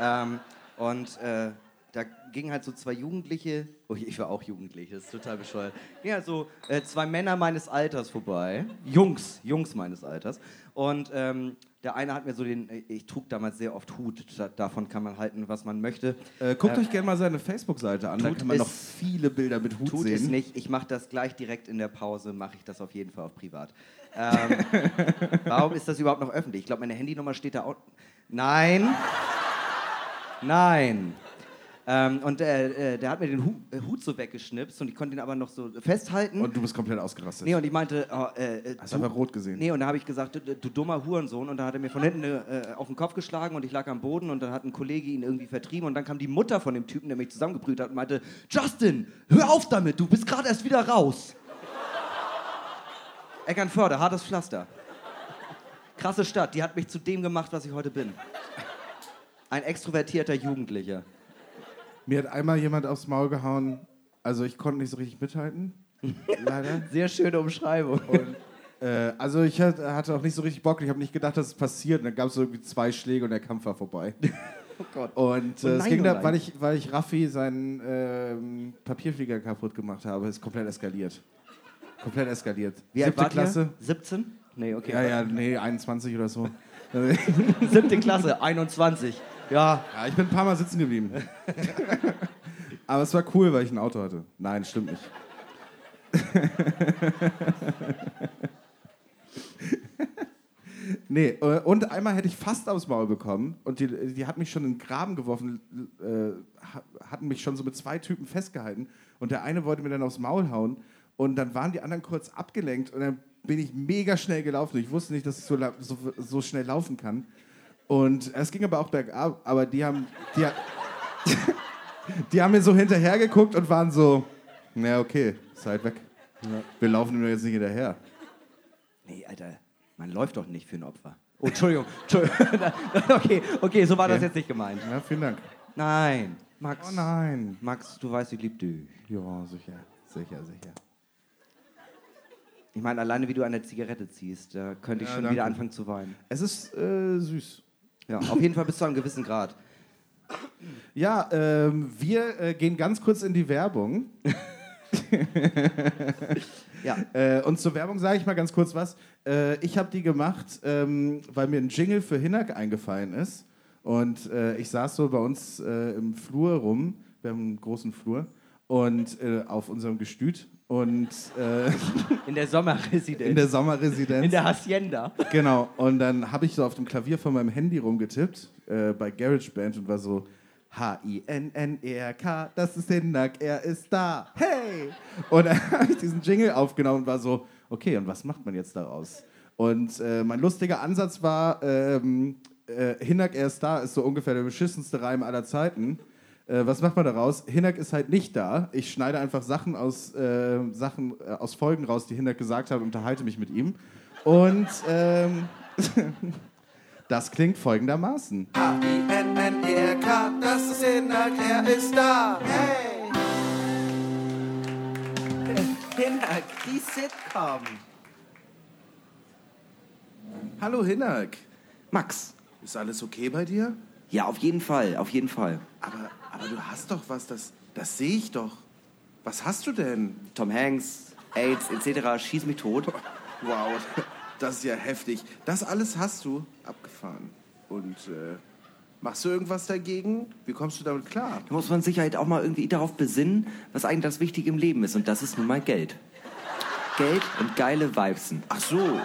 Ähm, und äh, da gingen halt so zwei Jugendliche, oh, ich war auch Jugendlich, das ist total bescheuert. Ja, so äh, zwei Männer meines Alters vorbei. Jungs, Jungs meines Alters. Und ähm, der eine hat mir so den, äh, ich trug damals sehr oft Hut, da, davon kann man halten, was man möchte. Äh, guckt Äh, euch gerne mal seine Facebook-Seite an, da tut kann man noch viele Bilder mit Hut Tut sehen. es nicht. Ich mache das gleich direkt in der Pause, mache ich das auf jeden Fall auf privat. Ähm, warum ist das überhaupt noch öffentlich? Ich glaube, meine Handynummer steht da auch. Nein. Nein. Ähm, und äh, äh, der hat mir den Hu äh, Hut so weggeschnipst und ich konnte ihn aber noch so festhalten. Und du bist komplett ausgerastet. nee, und ich meinte, oh, äh, äh, Hast einfach rot gesehen. Nee, und da habe ich gesagt, du, du dummer Hurensohn. Und da hat er mir von hinten äh, auf den Kopf geschlagen und ich lag am Boden und dann hat ein Kollege ihn irgendwie vertrieben. Und dann kam die Mutter von dem Typen, der mich zusammengebrüht hat und meinte, Justin, hör auf damit, du bist gerade erst wieder raus. Eckernförde, hartes Pflaster. Krasse Stadt, die hat mich zu dem gemacht, was ich heute bin. Ein extrovertierter Jugendlicher. Mir hat einmal jemand aufs Maul gehauen, also ich konnte nicht so richtig mithalten. Leider. Sehr schöne Umschreibung. Äh, also ich hat- hatte auch nicht so richtig Bock, ich habe nicht gedacht, dass es passiert. Und dann gab es irgendwie zwei Schläge und der Kampf war vorbei. Oh Gott. Und äh, Oh es ging oh da, weil ich, weil ich Raffi seinen ähm, Papierflieger kaputt gemacht habe, ist komplett eskaliert. Komplett eskaliert. Wie alt Siebte Klasse. ihr? 17? Nee, okay. Ja, ja, nee, 21 oder so. Siebte Klasse, 21. Ja, Ja, ich bin ein paar Mal sitzen geblieben. Aber es war cool, weil ich ein Auto hatte. Nein, stimmt nicht. nee, äh, und einmal hätte ich fast aufs Maul bekommen und die, die hat mich schon in den Graben geworfen, äh, ha- hatten mich schon so mit zwei Typen festgehalten und der eine wollte mir dann aufs Maul hauen und dann waren die anderen kurz abgelenkt und dann bin ich mega schnell gelaufen. Ich wusste nicht, dass ich so, so, so schnell laufen kann. Und es ging aber auch bergab, aber die haben, die, die haben mir so hinterher geguckt und waren so, na okay, seid weg. Wir laufen nur jetzt nicht hinterher. Nee, Alter, man läuft doch nicht für ein Opfer. Oh, Entschuldigung. Entschuldigung. okay, okay, so war das Okay. jetzt nicht gemeint. Ja, vielen Dank. Nein, Max. Oh nein. Max, du weißt, ich liebe dich. Ja, sicher, sicher, sicher. Ich meine, alleine wie du eine Zigarette ziehst, da könnte ich Ja, schon danke. wieder anfangen zu weinen. Es ist äh, süß. Ja, auf jeden Fall bis zu einem gewissen Grad. Ja, ähm, wir äh, gehen ganz kurz in die Werbung. Ja. Äh, und zur Werbung sage ich mal ganz kurz was. Äh, ich habe die gemacht, ähm, weil mir ein Jingle für Hinak eingefallen ist. Und äh, ich saß so bei uns äh, im Flur rum, wir haben einen großen Flur, und äh, auf unserem Gestüt und äh, In der Sommerresidenz. in der Sommerresidenz. In der Hacienda. Genau, und dann habe ich so auf dem Klavier von meinem Handy rumgetippt äh, bei GarageBand und war so H-I-N-N-E-R-K, das ist Hinak, er ist da, hey! Und dann habe ich diesen Jingle aufgenommen und war so, okay, und was macht man jetzt daraus? Und äh, mein lustiger Ansatz war, ähm, äh, Hinak, er ist da, ist so ungefähr der beschissenste Reim aller Zeiten. Äh, was macht man daraus? Hinak ist halt nicht da. Ich schneide einfach Sachen aus, äh, Sachen, äh, aus Folgen raus, die Hinak gesagt hat und unterhalte mich mit ihm. Und ähm, das klingt folgendermaßen. H-I-N-N-E-R-K, das ist Hinak, er ist da. Hey! Hinak, die Sitcom. Hallo Hinak. Max. Ist alles okay bei dir? Ja, auf jeden Fall, auf jeden Fall. Aber, aber du hast doch was, das, das sehe ich doch. Was hast du denn? Tom Hanks, AIDS etc. schieß mich tot. Wow, das ist ja heftig. Das alles hast du abgefahren. Und äh, machst du irgendwas dagegen? Wie kommst du damit klar? Da muss man sich halt auch mal irgendwie darauf besinnen, was eigentlich das Wichtige im Leben ist. Und das ist nun mal Geld. Geld und geile Vibesen. Ach so, äh,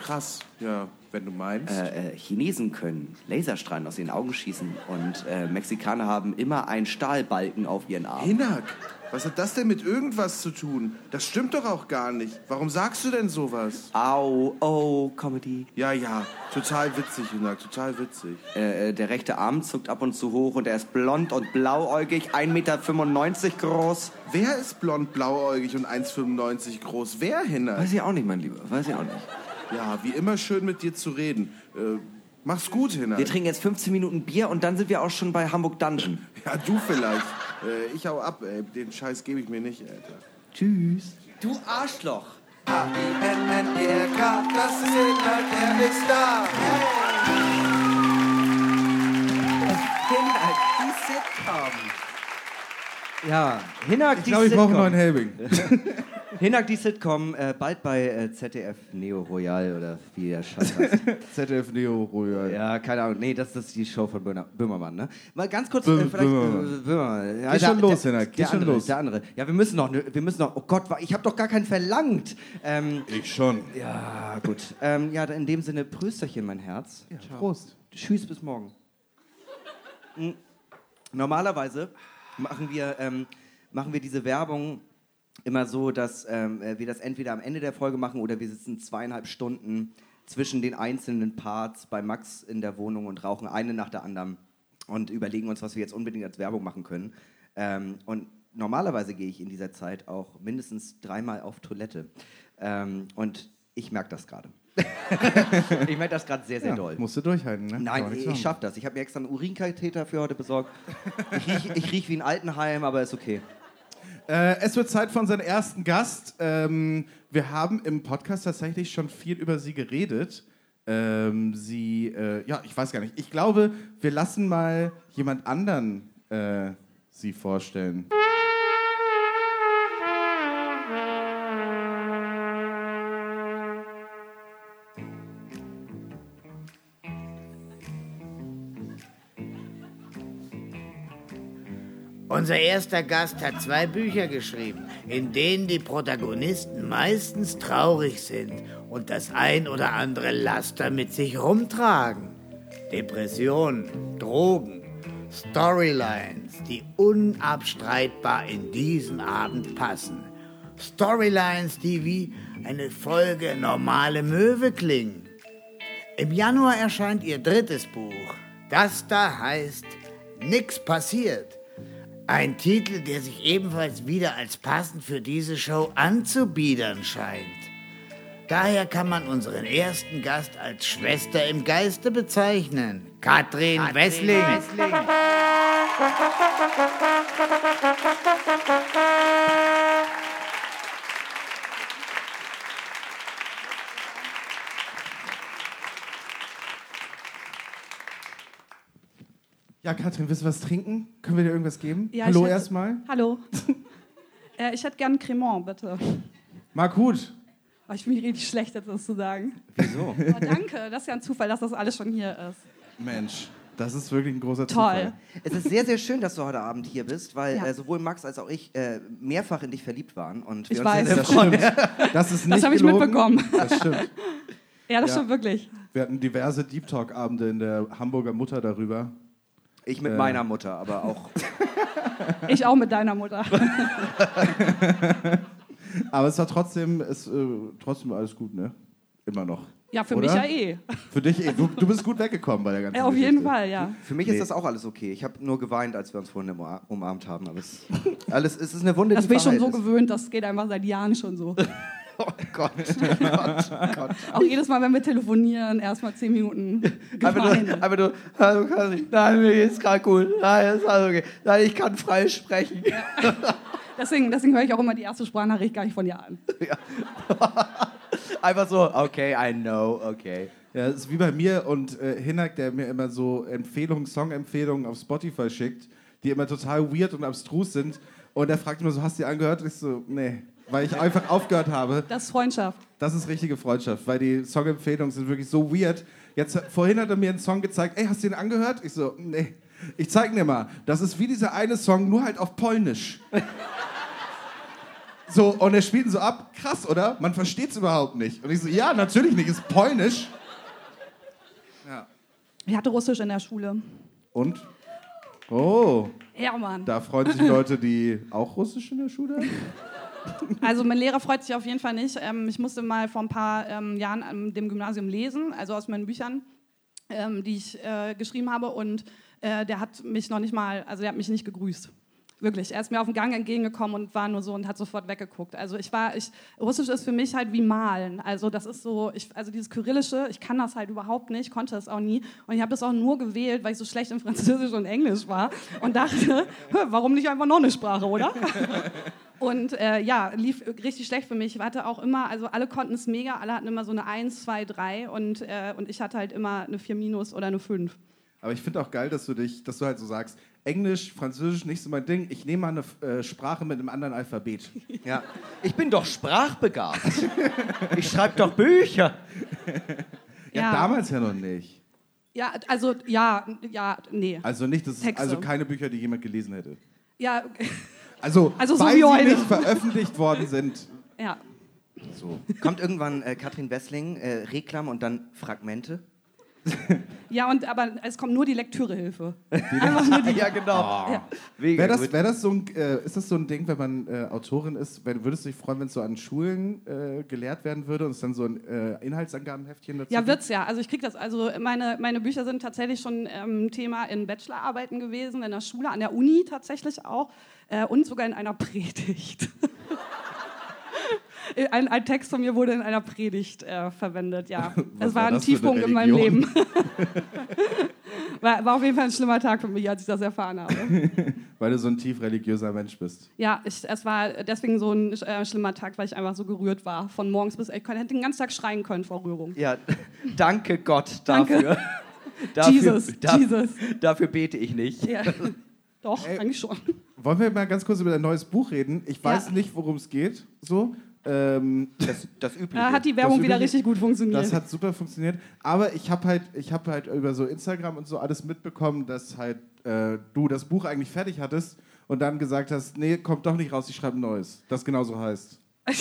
krass. Ja, wenn du meinst. Äh, äh, Chinesen können Laserstrahlen aus ihren Augen schießen und äh, Mexikaner haben immer einen Stahlbalken auf ihren Arm. Hinak, was hat das denn mit irgendwas zu tun? Das stimmt doch auch gar nicht. Warum sagst du denn sowas? Au, oh, Comedy. Ja, ja, total witzig, Hinak, total witzig. Äh, äh, der rechte Arm zuckt ab und zu hoch und er ist blond und blauäugig, 1,95 Meter groß. Wer ist blond, blauäugig und 1,95 groß? Wer, Hinak? Weiß ich auch nicht, mein Lieber, weiß ich auch nicht. Ja, wie immer schön mit dir zu reden. Äh, mach's gut, Hinak. Wir trinken jetzt 15 Minuten Bier und dann sind wir auch schon bei Hamburg Dungeon. Ja, du vielleicht. Äh, ich hau ab, ey. Den Scheiß gebe ich mir nicht, Alter. Tschüss. Du Arschloch. H-I-N-N-E-R-K, das ist Hinak, er ist da. Hinak, die Sitcom. Ja, Hinak, Ich die glaube, ich brauche Sitcom. einen Helbing. Hinak, die Sitcom, äh, bald bei äh, ZDF Neo Royal oder wie der Scheiß heißt. ZDF Neo Royal. Ja, keine Ahnung. Nee, das ist die Show von Böhmer, Böhmermann, ne? Mal ganz kurz, Bö- äh, vielleicht. Böhmermann. Äh, Böhmermann. Ja, Geh der- schon los, der, Hinak, geh schon andere, los. Der andere. Ja, wir müssen noch, wir müssen noch. Oh Gott, ich habe doch gar keinen verlangt. Ähm, Ich schon. ja, gut. Ähm, ja, in dem Sinne, Prösterchen, mein Herz. Ja, Prost. Tschüss, bis morgen. Mm. Normalerweise machen wir, ähm, machen wir diese Werbung immer so, dass ähm, äh, wir das entweder am Ende der Folge machen oder wir sitzen zweieinhalb Stunden zwischen den einzelnen Parts bei Max in der Wohnung und rauchen eine nach der anderen und überlegen uns, was wir jetzt unbedingt als Werbung machen können. Ähm, und normalerweise gehe ich in dieser Zeit auch mindestens dreimal auf Toilette. Ähm, und ich merke das gerade. ich merke das gerade sehr, sehr Ja, doll. musst du durchhalten, ne? Nein, ich machen. schaff das. Ich habe mir extra einen Urinkatheter für heute besorgt. Ich rieche ich riech wie ein Altenheim, aber ist okay. Äh, es wird Zeit für unseren ersten Gast. Ähm, wir haben im Podcast tatsächlich schon viel über sie geredet. Ähm, sie, äh, ja, ich weiß gar nicht. Ich glaube, wir lassen mal jemand anderen äh, sie vorstellen. Unser erster Gast hat zwei Bücher geschrieben, in denen die Protagonisten meistens traurig sind und das ein oder andere Laster mit sich rumtragen. Depressionen, Drogen, Storylines, die unabstreitbar in diesen Abend passen. Storylines, die wie eine Folge normale Möwe klingen. Im Januar erscheint ihr drittes Buch. Das da heißt Nix passiert. Ein Titel, der sich ebenfalls wieder als passend für diese Show anzubiedern scheint. Daher kann man unseren ersten Gast als Schwester im Geiste bezeichnen. Katrin, Wessling. Ja, Katrin, willst du was trinken? Können wir dir irgendwas geben? Ja, Hallo ich hätte- erstmal. Hallo. äh, ich hätte gern ein Cremant, bitte. Marc gut. Oh, ich bin richtig schlecht, jetzt das zu sagen. Wieso? Aber danke, das ist ja ein Zufall, dass das alles schon hier ist. Mensch. Das ist wirklich ein großer Toll. Zufall. Es ist sehr, sehr schön, dass du heute Abend hier bist, weil Ja. äh, sowohl Max als auch ich äh, mehrfach in dich verliebt waren. Und Ich wir uns weiß. sehr, Das stimmt. Das ist nicht Das habe ich gelogen. mitbekommen. Das stimmt. Ja, das Ja. stimmt wirklich. Wir hatten diverse Deep Talk-Abende in der Hamburger Mutter darüber. Ich mit meiner Mutter, aber auch. Ich auch mit deiner Mutter. Aber es war trotzdem, es, äh, trotzdem alles gut, ne? Immer noch. Ja, für Oder? mich ja eh. Für dich eh. Du, du bist gut weggekommen bei der ganzen Ja, auf Geschichte. jeden Fall, ja. Für mich ist das auch alles okay. Ich habe nur geweint, als wir uns vorhin umar- umarmt haben. Aber es, alles, es ist eine Wunde, Das die bin ich schon so ist. gewöhnt, das geht einfach seit Jahren schon so. Oh Gott. Gott, Gott. Auch jedes Mal, wenn wir telefonieren, erstmal zehn Minuten nur, einfach nur, hallo Karin, nein, mir geht's gerade gut. Nein, ist alles okay. Nein, ich kann frei sprechen. Deswegen, deswegen höre ich auch immer die erste Sprachnachricht gar nicht von dir an. Einfach so, okay, I know, okay. Ja, es ist wie bei mir und äh, Hinak, der mir immer so Empfehlungen, Songempfehlungen auf Spotify schickt, die immer total weird und abstrus sind. Und er fragt immer so, hast du die angehört? Und ich so, nee. Weil ich einfach aufgehört habe. Das ist Freundschaft. Das ist richtige Freundschaft, weil die Songempfehlungen sind wirklich so weird. Jetzt, vorhin hat er mir einen Song gezeigt, ey, hast du den angehört? Ich so, nee. Ich zeig dir mal. Das ist wie dieser eine Song, nur halt auf Polnisch. So, und er spielt ihn so ab. Krass, oder? Man versteht es überhaupt nicht. Und ich so, ja, natürlich nicht, ist Polnisch. Ja. Ich hatte Russisch in der Schule. Und? Oh, Ja, Mann. da freuen sich Leute, die auch Russisch in der Schule haben? Also mein Lehrer freut sich auf jeden Fall nicht. Ähm, ich musste mal vor ein paar ähm, Jahren an dem Gymnasium lesen, also aus meinen Büchern, ähm, die ich äh, geschrieben habe. Und äh, der hat mich noch nicht mal, also der hat mich nicht gegrüßt. Wirklich. Er ist mir auf dem Gang entgegengekommen und war nur so und hat sofort weggeguckt. Also ich war, ich, Russisch ist für mich halt wie Malen. Also das ist so, ich, also dieses Kyrillische, ich kann das halt überhaupt nicht, konnte es auch nie. Und ich habe das auch nur gewählt, weil ich so schlecht in Französisch und Englisch war und dachte, warum nicht einfach noch eine Sprache, oder? Und äh, ja, lief richtig schlecht für mich. Ich hatte auch immer, also alle konnten es mega, alle hatten immer so eine 1, 2, 3 und, äh, und ich hatte halt immer eine 4 minus oder eine 5. Aber ich finde auch geil, dass du dich, dass du halt so sagst, Englisch, Französisch, nicht so mein Ding. Ich nehme mal eine äh, Sprache mit einem anderen Alphabet. Ja. Ich bin doch sprachbegabt. Ich schreibe doch Bücher. Ja, Ja. damals ja noch nicht. Ja, also ja, ja, nee. Also nicht, das ist also keine Bücher, die jemand gelesen hätte. Ja, Also, Also so weil wie sie heute. nicht veröffentlicht worden sind. ja. So. Kommt irgendwann äh, Katrin Wessling, äh, Reklam und dann Fragmente? Ja, und aber es kommt nur die Lektürehilfe. Einfach nur die. Ja, genau. Ja. Mega Wäre das, wär das so ein, äh, ist das so ein Ding, wenn man äh, Autorin ist, wenn, würdest du dich freuen, wenn es so an Schulen äh, gelehrt werden würde und es dann so ein äh, Inhaltsangabenheftchen dazu Ja, gibt? wird's ja. Also ich krieg das. Also meine, meine Bücher sind tatsächlich schon ähm, Thema in Bachelorarbeiten gewesen, in der Schule, an der Uni tatsächlich auch äh, und sogar in einer Predigt. Ein, ein Text von mir wurde in einer Predigt äh, verwendet, ja. Was Es war war ein Tiefpunkt in meinem? Leben. war, war auf jeden Fall ein schlimmer Tag für mich, als ich das erfahren habe. Weil du so ein tief religiöser Mensch bist. Ja, ich, es war deswegen so ein äh, schlimmer Tag, weil ich einfach so gerührt war. Von morgens bis ich hätte den ganzen Tag schreien können vor Rührung. Ja, danke Gott Danke. dafür. dafür Jesus, da- Jesus. Dafür bete ich nicht. Ja. Doch, eigentlich schon. Wollen wir mal ganz kurz über dein neues Buch reden? Ich weiß Ja. nicht, worum es geht. So. Ähm, Das, das Übliche. Da hat die Werbung wieder richtig gut funktioniert. Das hat super funktioniert. Aber ich habe halt, ich hab halt über so Instagram und so alles mitbekommen, dass halt äh, du das Buch eigentlich fertig hattest und dann gesagt hast, nee, kommt doch nicht raus, ich schreibe ein neues. Das genauso heißt.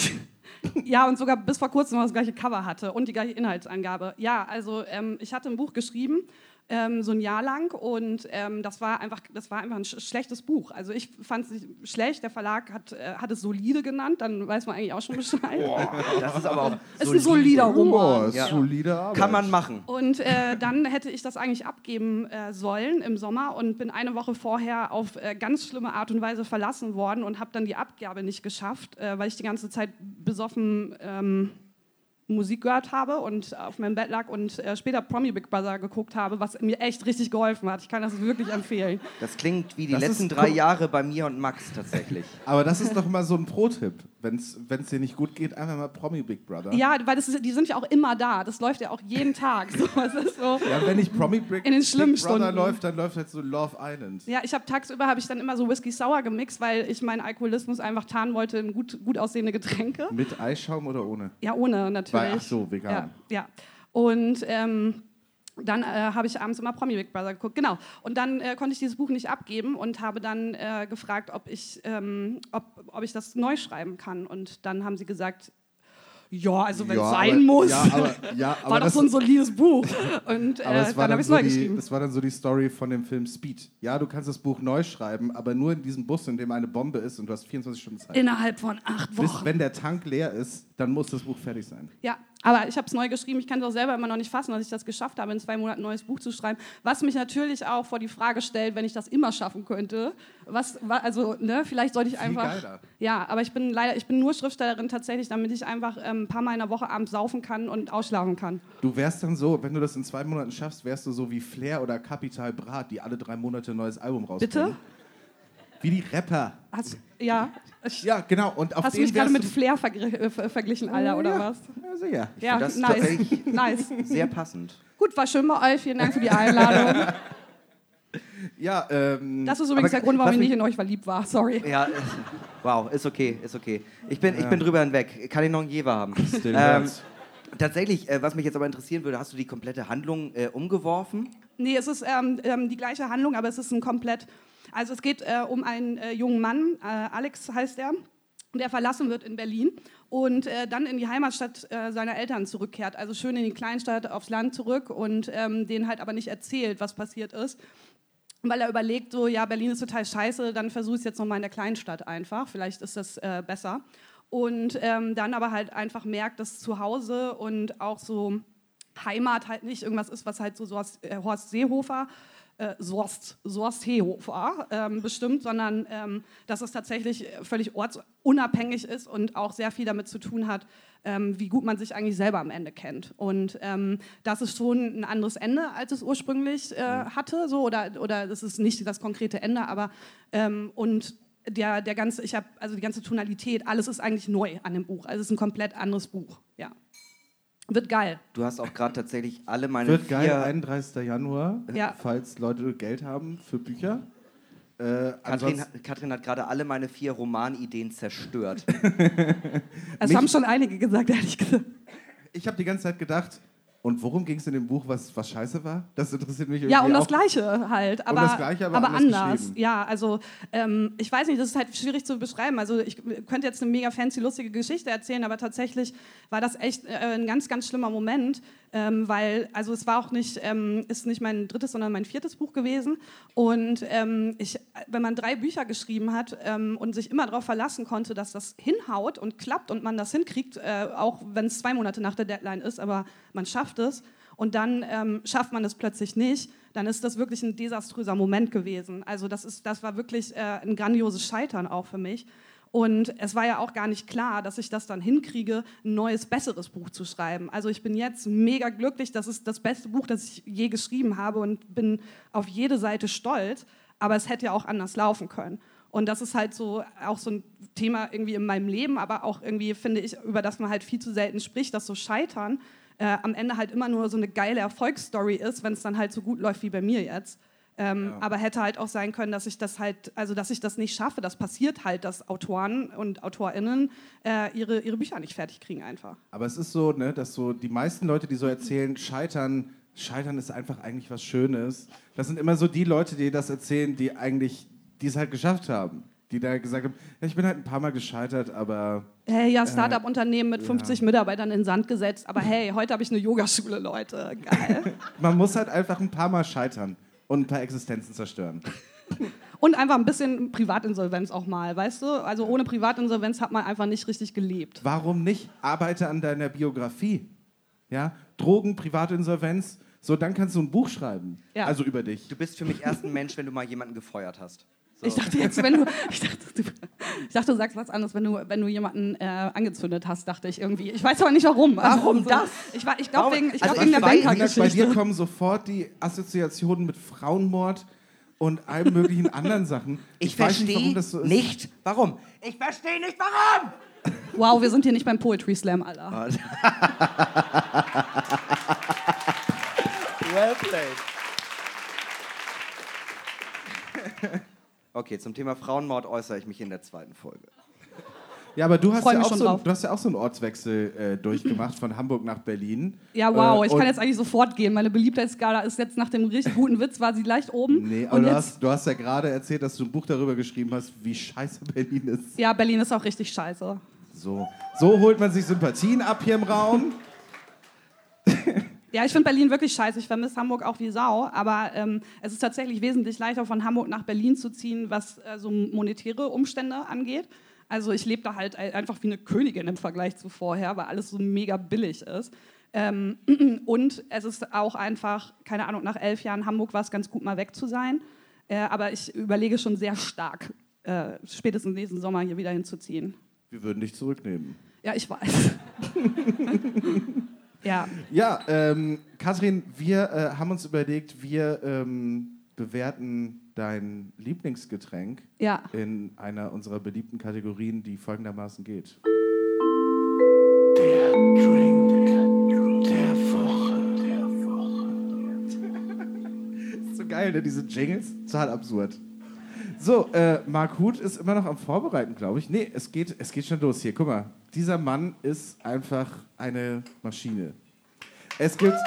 ja, und sogar bis vor kurzem noch das gleiche Cover hatte und die gleiche Inhaltsangabe. Ja, also ähm, ich hatte ein Buch geschrieben, ähm, so ein Jahr lang und ähm, das war einfach, das war einfach ein sch schlechtes Buch. Also ich fand es nicht schlecht, der Verlag hat, äh, hat es solide genannt, dann weiß man eigentlich auch schon Bescheid. Das ist aber auch. Es ist ein solider Roman. Oh, Ja. solide Arbeit. Kann man machen. Und äh, dann hätte ich das eigentlich abgeben äh, sollen im Sommer und bin eine Woche vorher auf äh, ganz schlimme Art und Weise verlassen worden und habe dann die Abgabe nicht geschafft, äh, weil ich die ganze Zeit besoffen ähm, Musik gehört habe und auf meinem Bett lag und äh, später Promi Big Brother geguckt habe, was mir echt richtig geholfen hat. Ich kann das wirklich empfehlen. Das klingt wie die Das letzten drei Jahre bei mir und Max tatsächlich. Aber das ist doch mal so ein Pro-Tipp. Wenn es dir nicht gut geht, einfach mal Promi Big Brother. Ja, weil das ist, die sind ja auch immer da. Das läuft ja auch jeden Tag. So, so. Ja, wenn nicht Promi Big, In den schlimmen Big Brother Stunden. läuft, dann läuft halt so Love Island. Ja, ich habe tagsüber habe ich dann immer so Whisky Sour gemixt, weil ich meinen Alkoholismus einfach tarnen wollte in gut, gut aussehende Getränke. Mit Eischaum oder ohne? Ja, ohne natürlich. Weil- ach so, vegan. Ja, ja. Und ähm, dann äh, habe ich abends immer Promi Big Brother geguckt, genau. Und dann äh, konnte ich dieses Buch nicht abgeben und habe dann äh, gefragt, ob ich, ähm, ob, ob ich das neu schreiben kann. Und dann haben sie gesagt, ja, also wenn es Ja, sein aber- muss. ja, aber- ja, war doch das- so ein solides Buch. Und äh, war dann habe ich es so neu geschrieben. das war dann so die Story von dem Film Speed. Ja, du kannst das Buch neu schreiben, aber nur in diesem Bus, in dem eine Bombe ist und du hast 24 Stunden Zeit. Innerhalb von acht Bis, Wochen. wenn der Tank leer ist, dann muss das Buch fertig sein. Ja, aber ich habe es neu geschrieben. Ich kann es auch selber immer noch nicht fassen, dass ich das geschafft habe, in zwei Monaten ein neues Buch zu schreiben. Was mich natürlich auch vor die Frage stellt, wenn ich das immer schaffen könnte. Was, wa- also, ne, vielleicht sollte ich Viel einfach. geiler. Ja, aber ich bin leider, ich bin nur Schriftstellerin tatsächlich, damit ich einfach ähm, ein paar Mal in der Woche abends saufen kann und ausschlafen kann. Du wärst dann so, wenn du das in zwei Monaten schaffst, wärst du so wie Flair oder Capital Brat, die alle drei Monate ein neues Album rausbringen. Bitte? Wie die Rapper. Hast, ja. Ich, Ja, genau. Und auf hast du mich gerade mit Flair äh, ver verglichen, Alter, oder ja. was? Ja, sicher. Ja, das nice. nice. Sehr passend. Gut, war schön bei euch. Vielen Dank für die Einladung. Ja, ähm, Das ist übrigens Aber der Grund, warum ich nicht in euch verliebt war. Sorry. Ja, äh, wow, ist okay, ist okay. Ich bin, ich bin drüber hinweg. Kann ich noch einen Jever haben? Still Ähm, tatsächlich, äh, was mich jetzt aber interessieren würde, hast du die komplette Handlung äh, umgeworfen? Nee, es ist ähm, ähm, die gleiche Handlung, aber es ist ein komplett. Also es geht äh, um einen äh, jungen Mann, äh, Alex heißt er, der verlassen wird in Berlin und äh, dann in die Heimatstadt äh, seiner Eltern zurückkehrt. Also schön in die Kleinstadt, aufs Land zurück und ähm, denen halt aber nicht erzählt, was passiert ist. Weil er überlegt, so, ja, Berlin ist total scheiße, dann versuche ich es jetzt nochmal in der Kleinstadt einfach. Vielleicht ist das äh, besser. Und ähm, dann aber halt einfach merkt, dass zu Hause und auch so Heimat halt nicht irgendwas ist, was halt so Horst, äh, Horst Seehofer, äh, Sorst, Sorst Seehofer ähm, bestimmt, sondern ähm, dass es tatsächlich völlig ortsunabhängig ist und auch sehr viel damit zu tun hat, ähm, wie gut man sich eigentlich selber am Ende kennt. Und ähm, das ist schon ein anderes Ende, als es ursprünglich äh, hatte, so oder oder das ist nicht das konkrete Ende, aber ähm, und der, der ganze, ich habe also die ganze Tonalität, alles ist eigentlich neu an dem Buch. Also es ist ein komplett anderes Buch. Ja, wird geil. Du hast auch gerade tatsächlich alle meine Wird geil, 31. Januar, Ja. falls Leute Geld haben für Bücher. Äh, Katrin, Katrin hat gerade alle meine vier Romanideen zerstört. Es Mich- haben schon einige gesagt, ehrlich gesagt. ich habe die ganze Zeit gedacht, und worum ging es in dem Buch, was, was scheiße war? Das interessiert mich irgendwie Ja, um das auch. Gleiche halt, aber, das Gleiche, aber anders geschrieben. Ja, also ähm, ich weiß nicht, das ist halt schwierig zu beschreiben. Also ich könnte jetzt eine mega fancy, lustige Geschichte erzählen, aber tatsächlich war das echt äh, ein ganz, ganz schlimmer Moment, ähm, weil, also es war auch nicht, ähm, ist nicht mein drittes, sondern mein viertes Buch gewesen. Und ähm, ich, wenn man drei Bücher geschrieben hat ähm, und sich immer darauf verlassen konnte, dass das hinhaut und klappt und man das hinkriegt, äh, auch wenn es zwei Monate nach der Deadline ist, aber man schafft es und dann ähm, schafft man es plötzlich nicht, dann ist das wirklich ein desaströser Moment gewesen. Also das, ist, das war wirklich äh, ein grandioses Scheitern auch für mich. Und es war ja auch gar nicht klar, dass ich das dann hinkriege, ein neues, besseres Buch zu schreiben. Also ich bin jetzt mega glücklich, das ist das beste Buch, das ich je geschrieben habe und bin auf jede Seite stolz. Aber es hätte ja auch anders laufen können. Und das ist halt so auch so ein Thema irgendwie in meinem Leben, aber auch irgendwie finde ich, über das man halt viel zu selten spricht, dass so Scheitern äh, am Ende halt immer nur so eine geile Erfolgsstory ist, wenn es dann halt so gut läuft wie bei mir jetzt. Ähm, Aber hätte halt auch sein können, dass ich das halt, also dass ich das nicht schaffe. Das passiert halt, dass Autoren und AutorInnen äh, ihre, ihre Bücher nicht fertig kriegen einfach. Aber es ist so, ne, dass so die meisten Leute, die so erzählen, scheitern, scheitern ist einfach eigentlich was Schönes. Das sind immer so die Leute, die das erzählen, die eigentlich, die es halt geschafft haben. Die da gesagt haben, ja, ich bin halt ein paar Mal gescheitert, aber Hey, ja, Startup-Unternehmen mit 50 Mitarbeitern in den Sand gesetzt. Aber hey, heute habe ich eine Yogaschule, Leute. Geil. man muss halt einfach ein paar Mal scheitern und ein paar Existenzen zerstören. Und einfach ein bisschen Privatinsolvenz auch mal, weißt du? Also ohne Privatinsolvenz hat man einfach nicht richtig gelebt. Warum nicht? Arbeite an deiner Biografie. Ja? Drogen, Privatinsolvenz, so dann kannst du ein Buch schreiben. Ja. Also über dich. Du bist für mich erst ein Mensch, wenn du mal jemanden gefeuert hast. So. Ich dachte jetzt, wenn du, ich dachte, du, ich dachte, du sagst was anderes, wenn du, wenn du jemanden äh, angezündet hast, dachte ich irgendwie. Ich weiß aber nicht warum. Warum so, das? Ich, war- ich glaube wegen, ich Also glaub, wegen der ich weiß, Bei dir Bankergeschichte. kommen sofort die Assoziationen mit Frauenmord und allen möglichen anderen Sachen. Ich, nicht, verstehe das so nicht, warum. Ich verstehe nicht, warum. Wow, wir sind hier nicht beim Poetry Slam, Alter. Well played. Okay, zum Thema Frauenmord äußere ich mich in der zweiten Folge. Ja, aber du hast ja, auch so, du hast ja auch so einen Ortswechsel äh, durchgemacht von Hamburg nach Berlin. Ja, wow, Äh, ich kann jetzt eigentlich sofort gehen. Meine Beliebtheitsskala ist jetzt nach dem richtig guten Witz, war sie leicht oben. Nee, aber und du hast, du hast ja gerade erzählt, dass du ein Buch darüber geschrieben hast, wie scheiße Berlin ist. ja, Berlin ist auch richtig scheiße. So, so holt man sich Sympathien ab hier im Raum. Ja, ich finde Berlin wirklich scheiße. Ich vermisse Hamburg auch wie Sau. Aber ähm, es ist tatsächlich wesentlich leichter, von Hamburg nach Berlin zu ziehen, was äh, so monetäre Umstände angeht. Also ich lebe da halt ein- einfach wie eine Königin im Vergleich zu vorher, weil alles so mega billig ist. Ähm, und es ist auch einfach, keine Ahnung, nach elf Jahren Hamburg war es ganz gut, mal weg zu sein. Äh, aber ich überlege schon sehr stark, äh, spätestens nächsten Sommer hier wieder hinzuziehen. Wir würden dich zurücknehmen. Ja, ich weiß. ja. Ja, ähm, Katrin, wir äh, haben uns überlegt, wir ähm, bewerten dein Lieblingsgetränk Ja. in einer unserer beliebten Kategorien, die folgendermaßen geht. ist so geil, ne? Diese Jingles. Total absurd. So, äh, Marc Huth ist immer noch am Vorbereiten, glaube ich. Nee, es geht, es geht schon los hier. Guck mal, dieser Mann ist einfach eine Maschine. Es gibt.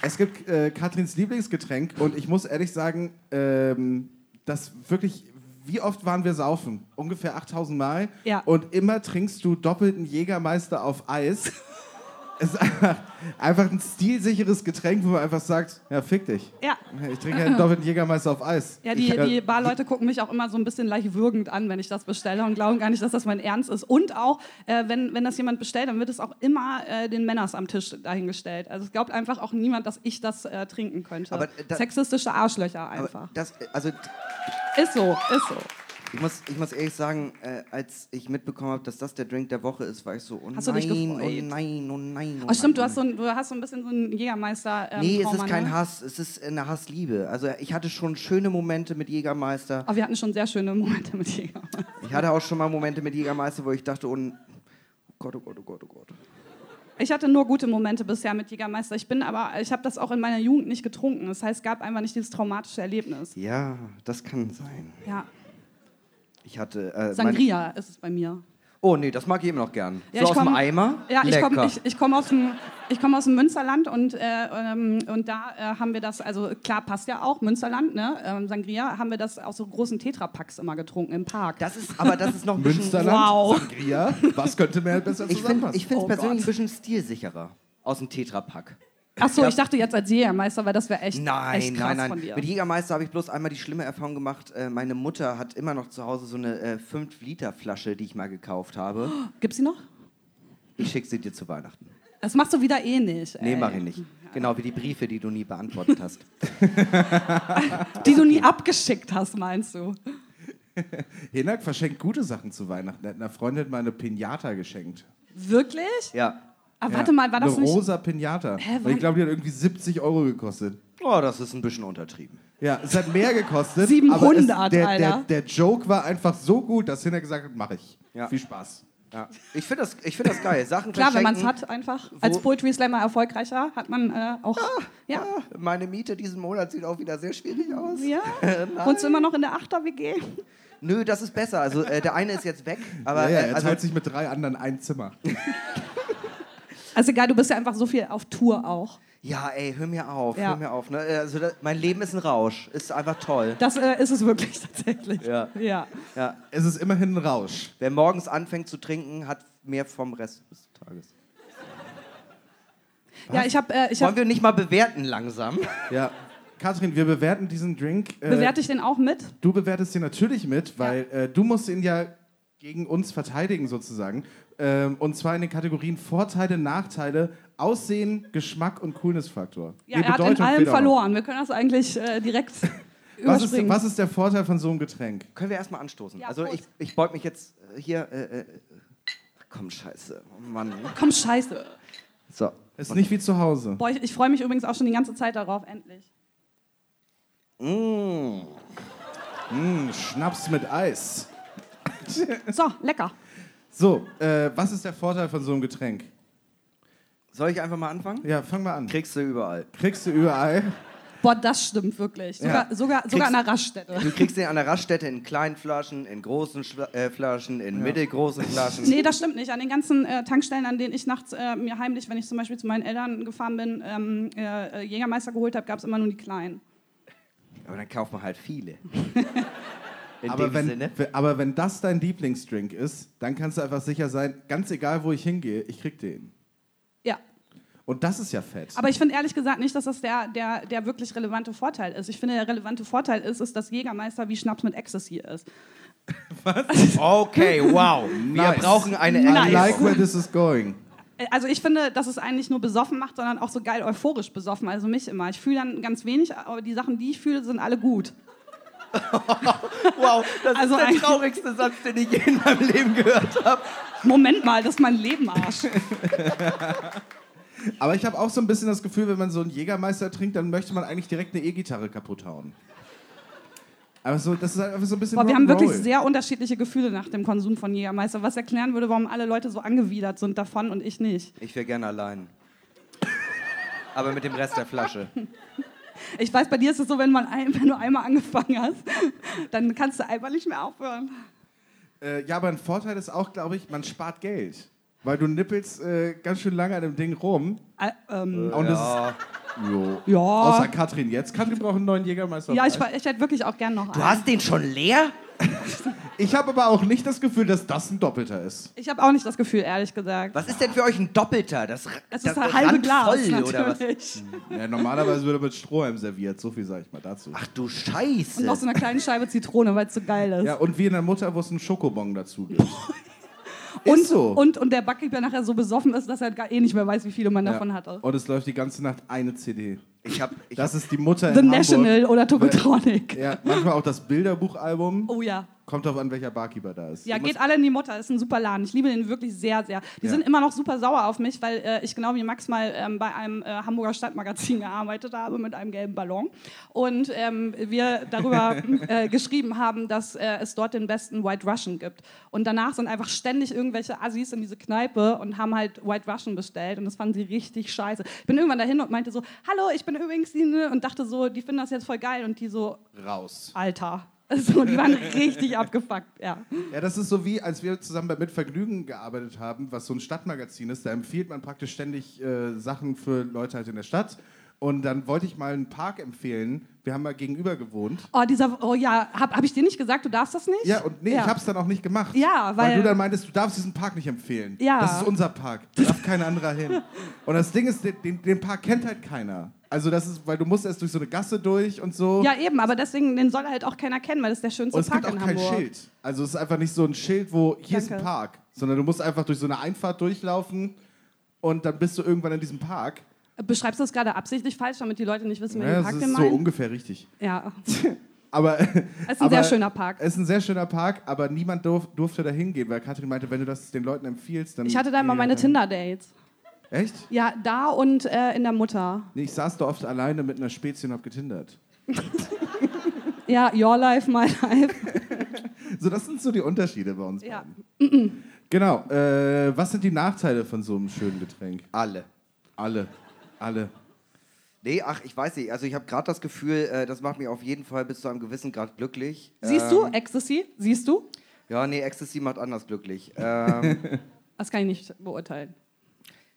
Es gibt äh, Katrins Lieblingsgetränk und ich muss ehrlich sagen, ähm, das wirklich, wie oft waren wir saufen? Ungefähr 8000 Mal. Ja. Und immer trinkst du doppelten Jägermeister auf Eis. Es ist einfach, einfach ein stilsicheres Getränk, wo man einfach sagt, ja, fick dich. Ja. Ich trinke einen doppelten Jägermeister auf Eis. Ja, die, Ich- die Barleute gucken mich auch immer so ein bisschen leicht würgend an, wenn ich das bestelle und glauben gar nicht, dass das mein Ernst ist. Und auch, äh, wenn, wenn das jemand bestellt, dann wird es auch immer äh, den Männers am Tisch dahingestellt. Also es glaubt einfach auch niemand, dass ich das äh, trinken könnte. Aber da- Sexistische Arschlöcher einfach. Das, also ist so, ist so. Ich muss, ich muss ehrlich sagen, äh, als ich mitbekommen habe, dass das der Drink der Woche ist, war ich so, oh Hast du nein, oh nein, oh nein, oh Oh, stimmt, du nein. hast, so ein, du hast so ein bisschen so einen Jägermeister. Ähm, Nee, es Trauma, ist kein ne? Hass, es ist eine Hassliebe. Also ich hatte schon schöne Momente mit Jägermeister. Aber wir hatten schon sehr schöne Momente mit Jägermeister. Ich hatte auch schon mal Momente mit Jägermeister, wo ich dachte, oh, oh Gott, oh Gott, oh Gott, oh Gott. Ich hatte nur gute Momente bisher mit Jägermeister. Ich bin aber, ich habe das auch in meiner Jugend nicht getrunken. Das heißt, es gab einfach nicht dieses traumatische Erlebnis. Ja, das kann sein. Ja. Ich hatte. Äh, mein- Sangria ist es bei mir. oh nee, das mag ich immer noch gern. Ja, so ich aus dem komm- Eimer? Ja, ich komme ich, ich komm aus dem, ich komm aus dem Münsterland und, äh, ähm, und da äh, haben wir das, also klar passt ja auch, Münsterland, ne? Ähm, Sangria, haben wir das aus so großen Tetrapacks immer getrunken im Park. Das ist, aber das ist noch ein bisschen. Münsterland, Wow. Sangria. Was könnte mehr besser Ich finde zusammenpassen? ich find's Oh persönlich Gott. ein bisschen stilsicherer aus dem Tetrapack. Achso, ich dachte jetzt als Jägermeister, weil das wäre echt, Nein, echt krass nein, nein. von dir. Mit Jägermeister habe ich bloß einmal die schlimme Erfahrung gemacht. Äh, meine Mutter hat immer noch zu Hause so eine äh, 5-Liter-Flasche, die ich mal gekauft habe. Gibt's sie noch? Ich schicke sie dir zu Weihnachten. Das machst du wieder eh nicht. Nee, ey. mach ich nicht. Genau wie die Briefe, die du nie beantwortet hast. Die du nie abgeschickt hast, meinst du? Hinak verschenkt gute Sachen zu Weihnachten. Er hat einer Freundin mal eine Pinata geschenkt. Wirklich? Ja. Ah, Ja, warte mal, war das eine nicht... rosa Pinata. Hä, ich glaube, die hat irgendwie 70 Euro gekostet. Oh, das ist ein bisschen untertrieben. Ja, es hat mehr gekostet. 700, aber es, der, der, Alter. der Joke war einfach so gut, dass Hinak gesagt hat, mach ich. Ja. Viel Spaß. Ja. Ich finde das, ich find das geil. Sachen Klar, wenn man es hat, einfach. Als Poetry Slammer erfolgreicher hat man äh, auch... Ja. Ah, Meine Miete diesen Monat sieht auch wieder sehr schwierig aus. Ja? Wohnst du immer noch in der Achter-WG? Nö, das ist besser. Also äh, der eine ist jetzt weg, aber ja, ja, äh, er also, teilt sich mit drei anderen ein Zimmer. Also egal, du bist ja einfach so viel auf Tour auch. ja, ey, hör mir auf, Ja. hör mir auf. Ne? Also das, mein Leben ist ein Rausch, ist einfach toll. Das äh, ist es wirklich tatsächlich. Ja. ja. Ja. Es ist immerhin ein Rausch. Wer morgens anfängt zu trinken, hat mehr vom Rest des Tages. Ja, ich habe... Äh, ich Wollen hab, wir nicht mal bewerten langsam? Ja. Katrin, wir bewerten diesen Drink. Äh, bewerte ich den auch mit? Du bewertest ihn natürlich mit, weil äh, du musst ihn ja gegen uns verteidigen sozusagen. Ähm, und zwar in den Kategorien Vorteile, Nachteile, Aussehen, Geschmack und Coolness-Faktor. Ja, Nee, er hat in allem verloren. Wir können das eigentlich äh, direkt Was ist, überspringen. was ist der Vorteil von so einem Getränk? Können wir erstmal anstoßen? Ja, also ich, Prost. ich beug mich jetzt äh, hier. Äh, äh, komm, scheiße. Oh Mann. Komm, scheiße. So. Ist nicht wie zu Hause. Boah, ich, ich freue mich übrigens auch schon die ganze Zeit darauf, endlich. Mm. Mm, Schnaps mit Eis. So, lecker. So, äh, was ist der Vorteil von so einem Getränk? Soll ich einfach mal anfangen? Ja, fang mal an. Kriegst du überall. Kriegst du überall. Boah, das stimmt wirklich. Sogar, sogar, sogar an der Raststätte. Du kriegst den an der Raststätte in kleinen Flaschen, in großen Schla äh, Flaschen, in mittelgroßen Flaschen. Nee, das stimmt nicht. An den ganzen äh, Tankstellen, an denen ich nachts äh, mir heimlich, wenn ich zum Beispiel zu meinen Eltern gefahren bin, ähm, äh, Jägermeister geholt habe, gab es immer nur die kleinen. Aber dann kauft man halt viele. In Aber dem wenn, Sinne. aber wenn das dein Lieblingsdrink ist, dann kannst du einfach sicher sein, ganz egal wo ich hingehe, ich krieg den. Ja. Und das ist ja fett. Aber ich finde ehrlich gesagt nicht, dass das der, der, der wirklich relevante Vorteil ist. Ich finde, der relevante Vorteil ist, ist, dass Jägermeister wie Schnaps mit Ecstasy ist. Okay, wow. Wir Nice. brauchen eine I Nice. like where this is going. Äh, Also ich finde, dass es einen nicht nur besoffen macht, sondern auch so geil euphorisch besoffen. Also mich immer. Ich fühle dann ganz wenig, aber die Sachen, die ich fühle, sind alle gut. Wow, das Also ist der traurigste Satz, den ich je in meinem Leben gehört habe. Moment mal, das ist mein Leben, Arsch. Aber ich habe auch so ein bisschen das Gefühl, wenn man so einen Jägermeister trinkt, dann möchte man eigentlich direkt eine E-Gitarre kaputt hauen. Aber so, das ist halt einfach so ein bisschen Boah, wir haben wirklich sehr unterschiedliche Gefühle nach dem Konsum von Jägermeister, was erklären würde, warum alle Leute so angewidert sind davon und ich nicht. Ich wäre gerne allein. Aber mit dem Rest der Flasche. Ich weiß, bei dir ist es so, wenn, man ein, wenn du einmal angefangen hast, dann kannst du einfach nicht mehr aufhören. Äh, ja, aber ein Vorteil ist auch, glaube ich, man spart Geld. Weil du nippelst äh, ganz schön lange an dem Ding rum. Äh, ähm, Und das ist, jo. ja. Außer Katrin jetzt. Katrin braucht einen neuen Jägermeister. ja, ich, ich hätte wirklich auch gern noch Du einen. hast den schon leer? ich habe aber auch nicht das Gefühl, dass das ein Doppelter ist. Ich habe auch nicht das Gefühl, ehrlich gesagt. Was ist denn für euch ein Doppelter? Das, Es das ist ein halbe Glas, randvoll, oder was? natürlich. Ja, normalerweise wird er mit Strohhalm serviert. So viel sage ich mal dazu. Ach du Und Scheiße. noch so eine kleine Scheibe Zitrone, weil es so geil ist. Ja, und wie in der Mutter, wo es einen Schokobon dazu gibt. und, ist so. und, und der Barkeeper nachher so besoffen ist, dass er gar eh nicht mehr weiß, wie viele man Ja. davon hatte. Und es läuft die ganze Nacht eine CD. Ich hab, ich Das ist die Mutter The in National Hamburg. oder Tokotronic. Ja, manchmal auch das Bilderbuchalbum. Oh ja. Kommt drauf an, welcher Barkeeper da ist. Ja, geht alle in die Mutter. Ist ein super Laden. Ich liebe den wirklich sehr, sehr. Die Ja. sind immer noch super sauer auf mich, weil äh, ich genau wie Max mal ähm, bei einem äh, Hamburger Stadtmagazin gearbeitet habe mit einem gelben Ballon. Und ähm, wir darüber äh, geschrieben haben, dass äh, es dort den besten White Russian gibt. Und danach sind einfach ständig irgendwelche Assis in diese Kneipe und haben halt White Russian bestellt. Und das fanden sie richtig scheiße. Ich bin irgendwann dahin und meinte so, hallo, ich bin übrigens die, ne?" und dachte so, die finden das jetzt voll geil. Und die so, raus. Alter. Also, die waren richtig abgefuckt, ja. Ja, das ist so wie, als wir zusammen bei Mit Vergnügen gearbeitet haben, was so ein Stadtmagazin ist. Da empfiehlt man praktisch ständig äh, Sachen für Leute halt in der Stadt. Und dann wollte ich mal einen Park empfehlen. Wir haben mal gegenüber gewohnt. Oh, dieser, oh ja, habe hab ich dir nicht gesagt, du darfst das nicht? Ja, und nee, ich hab's dann auch nicht gemacht. Ja, weil weil- du dann meintest, du darfst diesen Park nicht empfehlen. Ja. Das ist unser Park. Da darf kein anderer hin. Und das Ding ist, den, den Park kennt halt keiner. Also das ist, weil du musst erst durch so eine Gasse durch und so. Ja, eben, aber deswegen, den soll halt auch keiner kennen, weil das ist der schönste Und es Park gibt auch in kein Hamburg. Schild. Also es ist einfach nicht so ein Schild, wo hier ist ein Danke. Park, sondern du musst einfach durch so eine Einfahrt durchlaufen und dann bist du irgendwann in diesem Park. Beschreibst du das gerade absichtlich falsch, damit die Leute nicht wissen, welchen Ja, das Park ist wir so meinen? ungefähr richtig. ja, Aber es ist ein aber sehr schöner Park. Es ist ein sehr schöner Park, aber niemand durf, durfte da hingehen, weil Katrin meinte, wenn du das den Leuten empfiehlst, dann. Ich hatte da immer meine. Tinder-Dates. Echt? Ja, da und äh, in der Mutter. Nee, ich saß da oft alleine mit einer Spezie und hab getindert. Ja, your life, my life. So, das sind so die Unterschiede bei uns. Ja. beiden. Genau. Äh, was sind die Nachteile von so einem schönen Getränk? alle. Alle. Alle. Nee, ach, ich weiß nicht. Also ich habe gerade das Gefühl, äh, das macht mich auf jeden Fall bis zu einem gewissen Grad glücklich. Siehst du, Ähm, Ecstasy? Siehst du? Ja, nee, Ecstasy macht anders glücklich. Ähm, Das kann ich nicht beurteilen.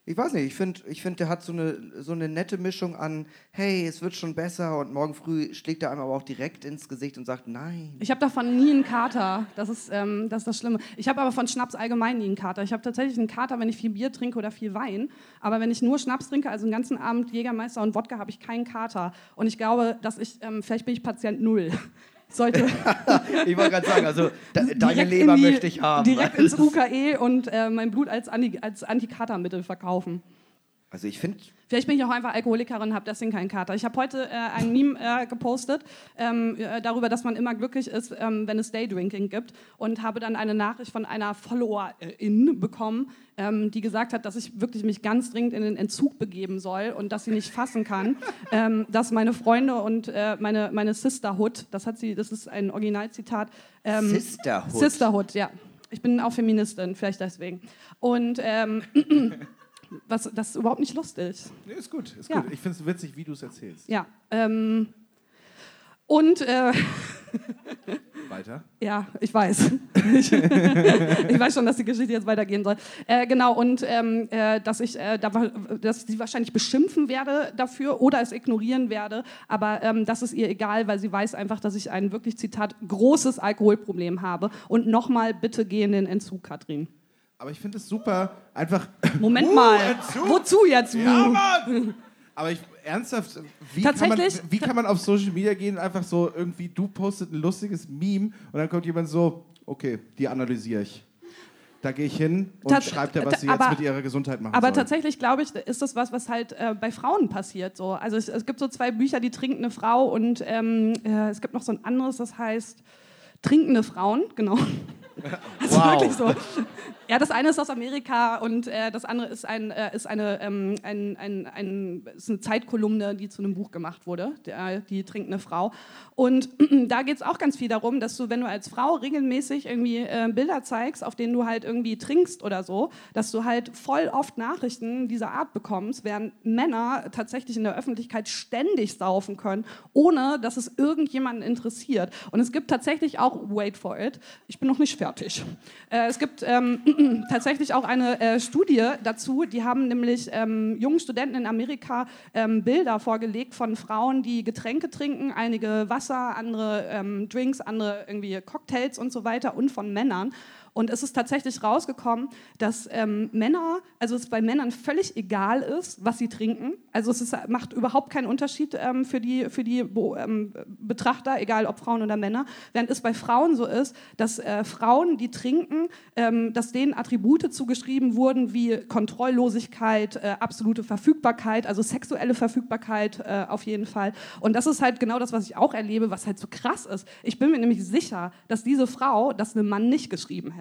Ich weiß nicht, ich finde, ich find, der hat so eine, so eine nette Mischung an, hey, es wird schon besser und morgen früh schlägt er einem aber auch direkt ins Gesicht und sagt, nein. Ich habe davon nie einen Kater. Das ist, ähm, das ist das Schlimme. Ich habe aber von Schnaps allgemein nie einen Kater. Ich habe tatsächlich einen Kater, wenn ich viel Bier trinke oder viel Wein. Aber wenn ich nur Schnaps trinke, also den ganzen Abend Jägermeister und Wodka, habe ich keinen Kater. Und ich glaube, dass ich, ähm, vielleicht bin ich Patient Null. Ich Sollte Ich wollte gerade sagen, also da, deine Leber die, möchte ich haben. Direkt ins UKE und äh, mein Blut als, Anti, als Antikatermittel verkaufen. Also ich finde, Vielleicht bin ich auch einfach Alkoholikerin, habe deswegen keinen Kater. Ich habe heute äh, ein Meme äh, gepostet ähm, äh, darüber, dass man immer glücklich ist, ähm, wenn es Daydrinking gibt und habe dann eine Nachricht von einer Followerin bekommen, ähm, die gesagt hat, dass ich wirklich mich ganz dringend in den Entzug begeben soll und dass sie nicht fassen kann, ähm, dass meine Freunde und äh, meine, meine Sisterhood, das hat sie, das ist ein Originalzitat, ähm, Sisterhood. Sisterhood, ja. Ich bin auch Feministin, vielleicht deswegen. Und ähm, Was, das ist überhaupt nicht lustig. Nee, ist gut, ist Ja. gut. Ich finde es witzig, wie du es erzählst. Ja. Ähm, und äh, Weiter. Ja, ich weiß. ich, ich weiß schon, dass die Geschichte jetzt weitergehen soll. Äh, genau, und ähm, äh, dass, ich, äh, da, dass ich sie wahrscheinlich beschimpfen werde dafür oder es ignorieren werde. Aber ähm, das ist ihr egal, weil sie weiß einfach, dass ich ein wirklich, Zitat, großes Alkoholproblem habe. Und nochmal, bitte geh in den Entzug, Katrin. Aber ich finde es super, einfach. Moment Uh, mal. Entzug? Wozu jetzt? Ja. Mann! Aber ich, ernsthaft, wie kann, man, wie kann man auf Social Media gehen, einfach so irgendwie, du postet ein lustiges Meme und dann kommt jemand so, okay, die analysiere ich. Da gehe ich hin und Tats- schreibt er, was sie aber- jetzt mit ihrer Gesundheit machen Aber soll. tatsächlich, glaube ich, ist das was, was halt äh, bei Frauen passiert. So. Also es, es gibt so zwei Bücher, die trinkende Frau und ähm, äh, es gibt noch so ein anderes, das heißt Trinkende Frauen, genau. Das ist wirklich so. Ja, das eine ist aus Amerika und äh, das andere ist, ein, äh, ist, eine, ähm, ein, ein, ein, ist eine Zeitkolumne, die zu einem Buch gemacht wurde, der, die trinkende Frau. Und da geht es auch ganz viel darum, dass du, wenn du als Frau regelmäßig irgendwie äh, Bilder zeigst, auf denen du halt irgendwie trinkst oder so, dass du halt voll oft Nachrichten dieser Art bekommst, während Männer tatsächlich in der Öffentlichkeit ständig saufen können, ohne dass es irgendjemanden interessiert. Und es gibt tatsächlich auch, wait for it, ich bin noch nicht fertig. Äh, es gibt ähm, tatsächlich auch eine äh, Studie dazu, die haben nämlich ähm, jungen Studenten in Amerika ähm, Bilder vorgelegt von Frauen, die Getränke trinken, einige Wasser, andere ähm, Drinks, andere irgendwie Cocktails und so weiter und von Männern. Und es ist tatsächlich rausgekommen, dass ähm, Männer, also es bei Männern völlig egal ist, was sie trinken. Also es ist, macht überhaupt keinen Unterschied ähm, für die, für die ähm, Betrachter, egal ob Frauen oder Männer. Während es bei Frauen so ist, dass äh, Frauen, die trinken, ähm, dass denen Attribute zugeschrieben wurden wie Kontrolllosigkeit, äh, absolute Verfügbarkeit, also sexuelle Verfügbarkeit äh, auf jeden Fall. Und das ist halt genau das, was ich auch erlebe, was halt so krass ist. Ich bin mir nämlich sicher, dass diese Frau das einem Mann nicht geschrieben hätte.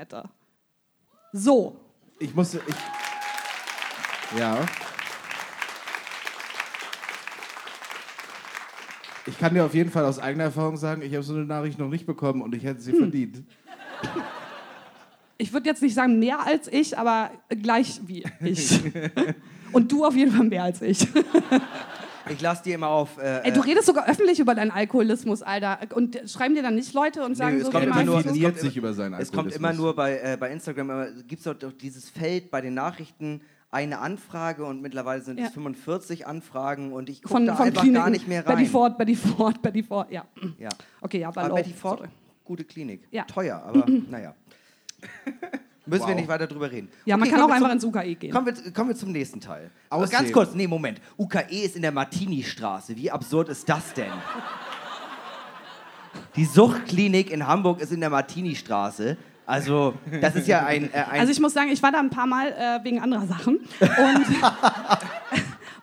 So. Ich musste. Ich, ja. Ich kann dir auf jeden Fall aus eigener Erfahrung sagen, ich habe so eine Nachricht noch nicht bekommen und ich hätte Hm. sie verdient. Ich würde jetzt nicht sagen mehr als ich, aber gleich wie ich. Und du auf jeden Fall mehr als ich. Ich lasse dir immer auf. Äh, Ey, du redest sogar öffentlich über deinen Alkoholismus, Alter. Und schreiben dir dann nicht Leute und sagen es so, kommt immer nur- es kommt sich immer- über seinen Es kommt immer nur bei, äh, bei Instagram, gibt es doch dieses Feld bei den Nachrichten, eine Anfrage und mittlerweile sind Ja. es 45 Anfragen und ich gucke da von einfach Kliniken. gar nicht mehr rein. Betty Ford, Betty Ford, Betty Ford, ja. Ja. Okay, ja, war Aber. Betty Ford, Sorry. gute Klinik. Ja. Teuer, aber naja. Müssen wir Wow. nicht weiter drüber reden. Ja, man Okay, kann auch wir einfach zum- ins UKE gehen. Kommen wir, kommen wir zum nächsten Teil. Aber Aussehen. ganz kurz, nee, Moment. UKE ist in der Martini-Straße. Wie absurd ist das denn? Die Suchtklinik in Hamburg ist in der Martini-Straße. Also, das ist ja ein. Äh, ein Also ich muss sagen, ich war da ein paar Mal äh, wegen anderer Sachen. Und,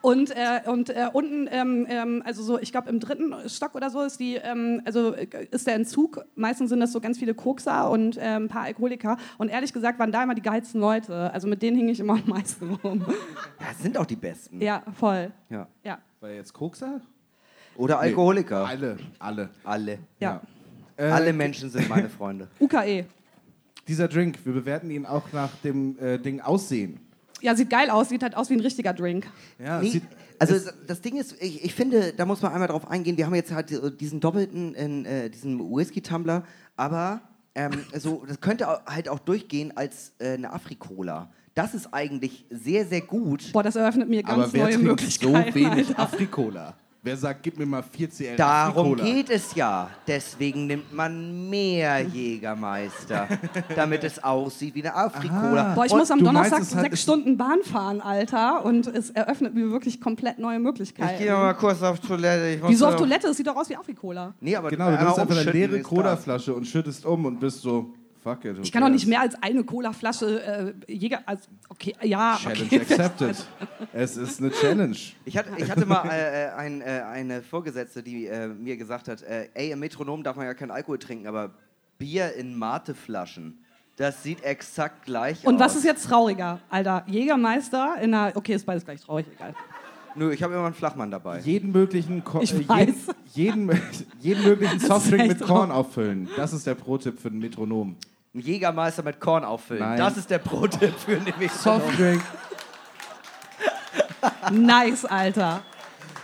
und, äh, und äh, unten, ähm, ähm, also so, ich glaube im dritten Stock oder so ist die, ähm, also äh, ist der Entzug. Meistens sind das so ganz viele Kokser und äh, ein paar Alkoholiker. Und ehrlich gesagt waren da immer die geilsten Leute. Also mit denen hing ich immer am meisten rum. ja, das sind auch die Besten. Ja, voll. Ja. Ja, War jetzt Kokser? Oder Alkoholiker. Alle, alle. Alle. ja. Äh, Alle Menschen sind meine Freunde. UKE. Dieser Drink, wir bewerten ihn auch nach dem äh, Ding Aussehen. Ja, sieht geil aus, sieht halt aus wie ein richtiger Drink. Ja, Nee, sieht, also das Ding ist, ich, ich finde, da muss man einmal drauf eingehen. Wir haben jetzt halt diesen doppelten, in, äh, diesen Whisky-Tumbler, aber ähm, so, das könnte halt auch durchgehen als äh, eine Afrikola. Das ist eigentlich sehr, sehr gut. Boah, das eröffnet mir ganz aber wer neue trinkt so Möglichkeiten. wenig Alter. Afrikola? Wer sagt, gib mir mal 4 CL Darum geht es ja. Deswegen nimmt man mehr Jägermeister, damit es aussieht wie eine Afrikola. Boah, ich Und muss am meinst, Donnerstag hat- sechs Stunden Bahn fahren, Alter. Und es eröffnet mir wirklich komplett neue Möglichkeiten. Ich gehe mal kurz auf Toilette. Ich muss Wieso auf Toilette? Das sieht doch aus wie Afrikola. Nee, aber Genau, du einmal nimmst einfach eine leere. Colaflasche und schüttest um und bist so, fuck it. Ich kann doch nicht mehr als eine Cola-Flasche äh, Jäger. Also, okay, ja. Challenge Okay. accepted. es ist eine Challenge. Ich hatte, ich hatte mal äh, ein, äh, eine Vorgesetzte, die äh, mir gesagt hat, äh, ey, im Metronom darf man ja keinen Alkohol trinken, aber Bier in Mateflaschen, das sieht exakt gleich aus. Und was ist jetzt trauriger, Alter? Jägermeister in einer. Okay, ist beides gleich traurig, egal. Nö, ich habe immer einen Flachmann dabei. Jeden möglichen, Ko Ich äh, weiß. jeden, jeden, jeden möglichen Softdrink mit Korn auffüllen. Das ist der Pro-Tipp für den Metronom. Ein Jägermeister mit Korn auffüllen. Nein. Das ist der Pro-Tipp für den Metronom. Softdrink. Nice, Alter.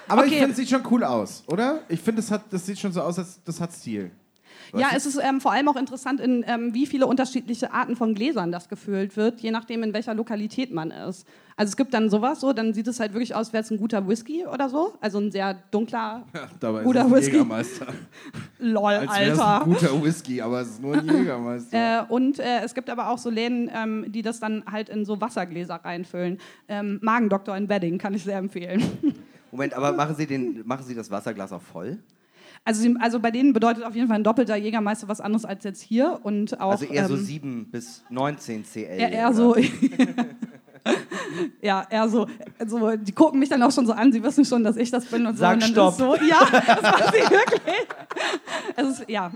Aber ich Okay. finde, es sieht schon cool aus, oder? Ich finde, das, hat- das sieht schon so aus, als das hat Stil. Ja, es ist ähm, vor allem auch interessant, in ähm, wie viele unterschiedliche Arten von Gläsern das gefüllt wird, je nachdem, in welcher Lokalität man ist. Also es gibt dann sowas so, dann sieht es halt wirklich aus, wäre es ein guter Whisky oder so. Also ein sehr dunkler, Dabei Guter ist es ein Whisky. Jägermeister. lol, Als es ein Alter. guter Whisky, aber es ist nur ein Jägermeister. Äh, und äh, es gibt aber auch so Läden, ähm, die das dann halt in so Wassergläser reinfüllen. Ähm, Magendoktor in Wedding kann ich sehr empfehlen. Moment, aber machen Sie, den, machen Sie das Wasserglas auch voll? Also, sie, also bei denen bedeutet auf jeden Fall ein doppelter Jägermeister was anderes als jetzt hier. Und auch, Also eher so ähm, 7 bis 19 CL. eher, eher so. ja, eher so, so. Die gucken mich dann auch schon so an, sie wissen schon, dass ich das bin und Sag so. Und dann Stopp. Ist so ja, das machen sie wirklich. Es ist, ja.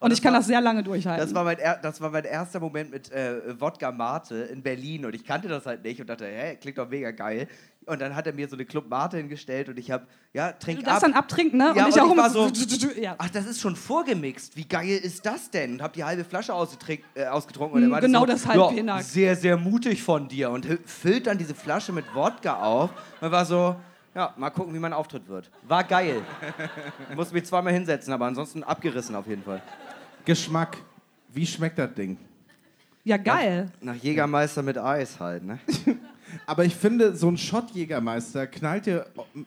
Und ich kann das sehr lange durchhalten. Das war, mein das war mein erster Moment mit äh, Wodka Mate in Berlin und ich kannte das halt nicht und dachte, hä, klingt doch mega geil. Und dann hat er mir so eine Club Mate hingestellt und ich habe, ja, trink du darfst ab. dann abtrinken, ne? Ja, und ich und ich war so. ja. Ach, das ist schon vorgemixt. Wie geil ist das denn? Und hab die halbe Flasche äh, ausgetrunken. Und er meinte genau so, ja, Penak. Sehr, sehr mutig von dir. Und füllt dann diese Flasche mit Wodka auf. Und war so, ja, mal gucken, wie mein Auftritt wird. War geil. Ich musste mich zweimal hinsetzen, aber ansonsten abgerissen auf jeden Fall. Geschmack. Wie schmeckt das Ding? ja, geil. Nach Jägermeister mit Eis halt, ne? Aber ich finde, so ein Shot-Jägermeister knallt dir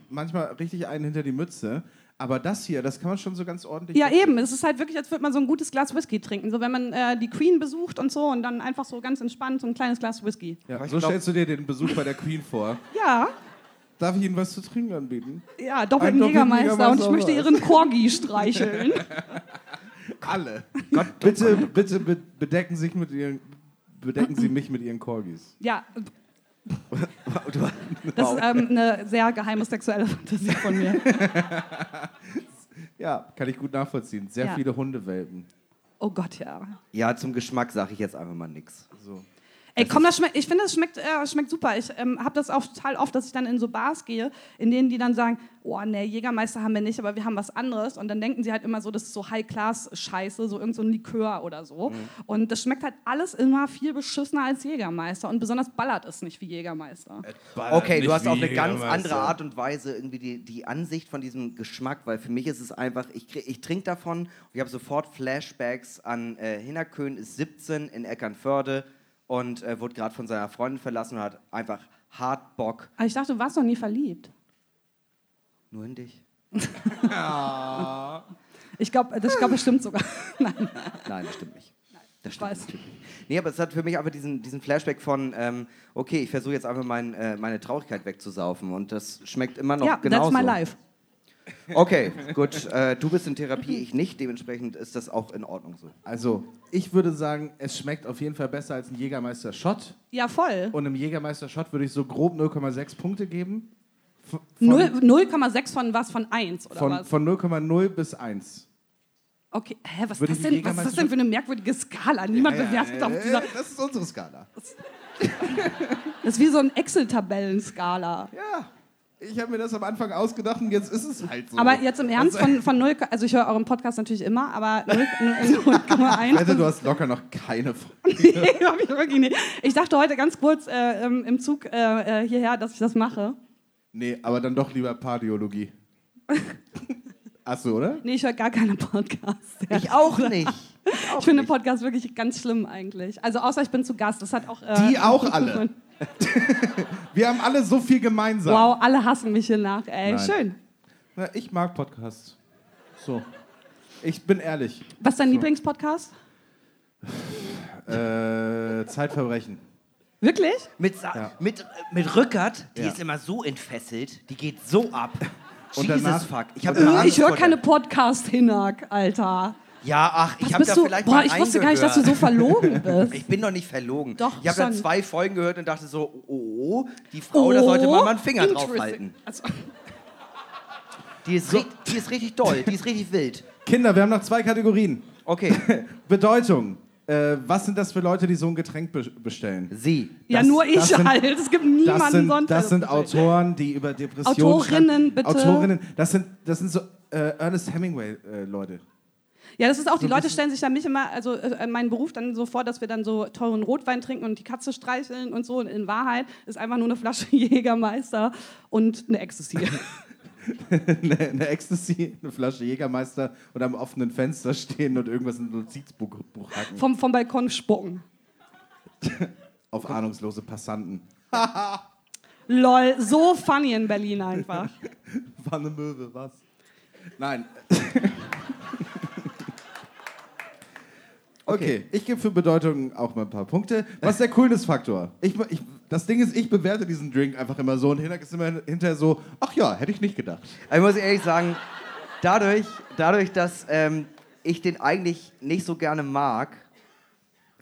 manchmal richtig einen hinter die Mütze. Aber das hier, das kann man schon so ganz ordentlich. Ja, eben. Es ist halt wirklich, als würde man so ein gutes Glas Whisky trinken. So, wenn man äh, die Queen besucht und so und dann einfach so ganz entspannt so ein kleines Glas Whisky. Ja, so glaub- stellst du dir den Besuch bei der Queen vor. Ja, Darf ich Ihnen was zu trinken anbieten? ja, Ein doppelten doppelten Jägermeister. Und ich Jägermeister möchte ihren Corgi streicheln. Alle. bitte, bitte be bedecken, sich mit ihren, bedecken Sie mich mit Ihren Corgis. ja. Das ist ähm, eine sehr geheime sexuelle Fantasie von mir. Ja, kann ich gut nachvollziehen. Sehr Ja. viele Hundewelpen. Oh Gott, ja. Ja, zum Geschmack sage ich jetzt einfach mal nix. So. Ey, komm, das schmeckt, ich finde, das schmeckt, äh, schmeckt super. Ich ähm, habe das auch total oft, dass ich dann in so Bars gehe, in denen die dann sagen, oh, ne, Jägermeister haben wir nicht, aber wir haben was anderes. Und dann denken sie halt immer so, das ist so High-Class-Scheiße, so irgend so ein Likör oder so. Und das schmeckt halt alles immer viel beschissener als Jägermeister. Und besonders ballert es nicht wie Jägermeister. Okay, du hast auf eine ganz andere Art und Weise irgendwie die, die Ansicht von diesem Geschmack, weil für mich ist es einfach, ich, ich trinke davon und ich habe sofort Flashbacks an äh, Hinnerkön ist 17 in Eckernförde und äh, wurde gerade von seiner Freundin verlassen und hat einfach hart Bock Aber ich dachte, du warst noch nie verliebt. nur in dich. Ich glaube, das, ich glaub, das stimmt sogar. Nein. Nein, das stimmt nicht. Das stimmt weiß. Nee, aber es hat für mich einfach diesen, diesen Flashback von, ähm, okay, ich versuche jetzt einfach mein, äh, meine Traurigkeit wegzusaufen und das schmeckt immer noch Ja, genauso. that's my life. Okay, gut. Äh, du bist in Therapie, ich nicht. Dementsprechend ist das auch in Ordnung so. Also, ich würde sagen, es schmeckt auf jeden Fall besser als ein Jägermeister-Shot. Ja, voll. Und im Jägermeister-Shot würde ich so grob 0,6 Punkte geben. F- Von, Null- 0,6 von was? Von 1 oder von, was? von 0,0 bis 1 Okay, hä, was ist, denn, was ist das denn für eine merkwürdige Skala? Niemand bewertet auf dieser. Das ist unsere Skala. Das ist wie so eine Excel-Tabellenskala. Ja, ich habe mir das am Anfang ausgedacht und jetzt ist es halt so. Aber jetzt im Ernst, von, von 0, also ich höre euren Podcast natürlich immer, aber 0 Ich 0,1. wette, du hast locker noch keine Folge. Nee, hab ich wirklich nicht. Ich dachte heute ganz kurz äh, im, Zug äh, äh, hierher, dass ich das mache. Nee, aber dann doch lieber Pardiologie. Achso, oder? Nee, ich höre gar keine Podcasts. Ich auch nicht. Ich finde Podcasts wirklich ganz schlimm eigentlich. Also außer ich bin zu Gast. Das hat auch. Äh, Die auch alle. Wir haben alle so viel gemeinsam. Wow, alle hassen mich hier nach. Ey, Nein. schön. Na, ich mag Podcasts. So. Ich bin ehrlich. Was ist dein Lieblingspodcast? Äh, Zeitverbrechen. Wirklich? Mit, Sa Ja. mit, mit Rückert, die Ja. ist immer so entfesselt, die geht so ab. Und Jesus danach- fuck. Ich, Äh, ich höre keine der- Podcast-Hinak, Alter. Ja, ach, ich Was habe bist da du? vielleicht Boah, mal ich wusste gar nicht, dass du so verlogen bist. Ich bin doch nicht verlogen. Doch, ich habe da zwei Folgen gehört und dachte so, oh, oh, oh die Frau, da sollte man mal einen Finger drauf Oh, interesting. halten. Also, Die ist, ri- die ist richtig doll, die ist richtig wild. Kinder, wir haben noch zwei Kategorien. Okay, Bedeutung. Äh, was sind das für Leute, die so ein Getränk be bestellen? sie. ja, Das- nur ich sind- halt. Es gibt niemanden Das sind, sonst. das sind. Autoren, die über Depressionen Autorinnen, schreiben. bitte. Autorinnen, das sind, das sind so äh, Ernest Hemingway-Leute. Ja, das ist auch, die So Leute stellen sich dann mich immer, also äh, meinen Beruf dann so vor, dass wir dann so teuren Rotwein trinken und die Katze streicheln und so. Und in Wahrheit ist einfach nur eine Flasche Jägermeister und eine Ecstasy. eine, eine Ecstasy, eine Flasche Jägermeister und am offenen Fenster stehen und irgendwas in ein Notizbuch Buch hacken. vom, vom Balkon spucken. Auf ahnungslose Passanten. Lol, so funny in Berlin einfach. War eine Möwe, was? Nein. Okay, ich gebe für Bedeutung auch mal ein paar Punkte. Was ist der Coolness-Faktor? Ich, ich, das Ding ist, ich bewerte diesen Drink einfach immer so und hinterher ist immer hinterher so, ach ja, hätte ich nicht gedacht. Ich muss ehrlich sagen, dadurch, dadurch dass ähm, ich den eigentlich nicht so gerne mag,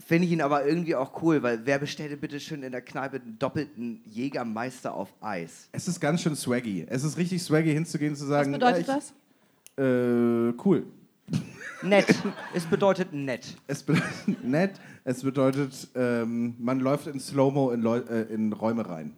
finde ich ihn aber irgendwie auch cool, weil wer bestellt denn bitte schön in der Kneipe einen doppelten Jägermeister auf Eis? Es ist ganz schön swaggy. Es ist richtig swaggy hinzugehen und zu Was sagen, bedeutet ja, das? das? Äh, cool. Nett. es bedeutet nett. Es bedeutet nett, es bedeutet, ähm, man läuft in Slow-Mo in, Leu äh, in Räume rein.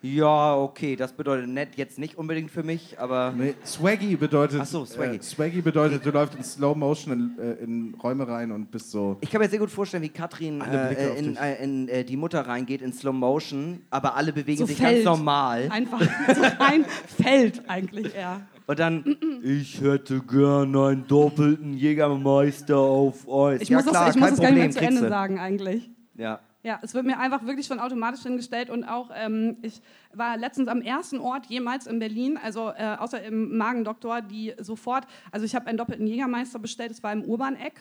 Ja, okay, das bedeutet nett jetzt nicht unbedingt für mich, aber Nee, swaggy bedeutet. Ach so, swaggy. Äh, swaggy bedeutet, du läufst in Slow Motion in, äh, in Räume rein und bist so. ich kann mir sehr gut vorstellen, wie Katrin äh, auf in, äh, in äh, die Mutter reingeht in Slow Motion, aber alle bewegen So sich fällt. ganz normal. Einfach so rein fällt eigentlich eher. Und dann, ich hätte gern einen doppelten Jägermeister auf Eis. Ich ja, muss klar, das, ich muss das gar nicht mehr Problem, zu Ende du. sagen eigentlich. Ja. Ja, es wird mir einfach wirklich schon automatisch hingestellt und auch, ähm, ich war letztens am ersten Ort jemals in Berlin, also äh, außer im Magendoktor, die sofort, also ich habe einen doppelten Jägermeister bestellt, das war im Urbaneck.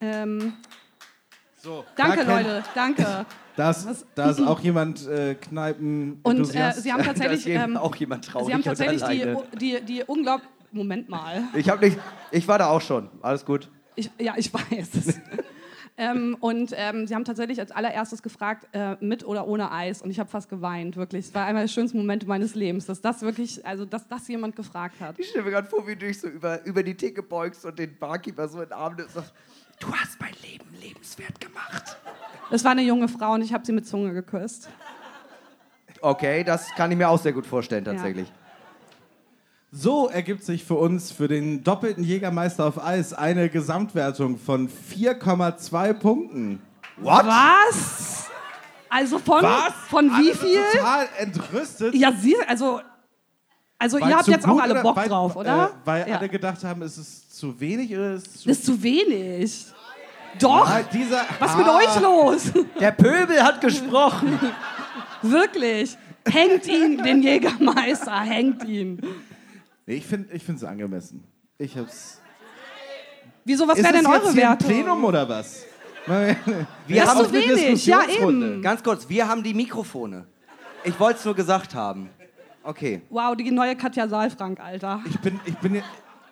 Ähm, so. danke, da Leute, danke. Da ist, da ist auch jemand äh, Kneipen. Und äh, sie haben tatsächlich, ähm, auch jemand traurig sie haben tatsächlich die, die, die unglaublich, Moment mal. Ich hab nicht, ich war da auch schon. Alles gut. Ich, ja, ich weiß ähm, und ähm, sie haben tatsächlich als allererstes gefragt, äh, mit oder ohne Eis. Und ich habe fast geweint, wirklich. Es war einmal der schönste Moment meines Lebens, dass das wirklich, also dass das jemand gefragt hat. Ich stelle mir gerade vor, wie du dich so über, über die Theke beugst und den Barkeeper so in den Arm nimmst und sagst, du hast mein Leben lebenswert gemacht. Es war eine junge Frau und ich habe sie mit Zunge geküsst. Okay, das kann ich mir auch sehr gut vorstellen, tatsächlich. So ergibt sich für uns für den doppelten Jägermeister auf Eis eine Gesamtwertung von 4,2 Punkten. What? Was? Also von, von wie Alle viel? Total entrüstet. Ja, sie, also, also Weil ihr habt jetzt auch alle oder Bock weil, drauf, oder? Äh, weil ja. alle gedacht haben, ist es zu wenig oder ist es zu Das ist zu wenig. Doch, Ah, dieser, was ist mit ah, euch los? Der Pöbel hat gesprochen. Wirklich. Hängt ihn, den Jägermeister, hängt ihn. Nee, ich finde es angemessen. Ich hab's. Wieso, was wäre denn jetzt eure hier ein Wertung? Plenum oder was? Wir Das haben ist zu wenig, ja eben. Ganz kurz, wir haben die Mikrofone. Ich wollte es nur gesagt haben. Okay. Wow, die neue Katja Saalfrank, Alter. Ich bin, ich bin,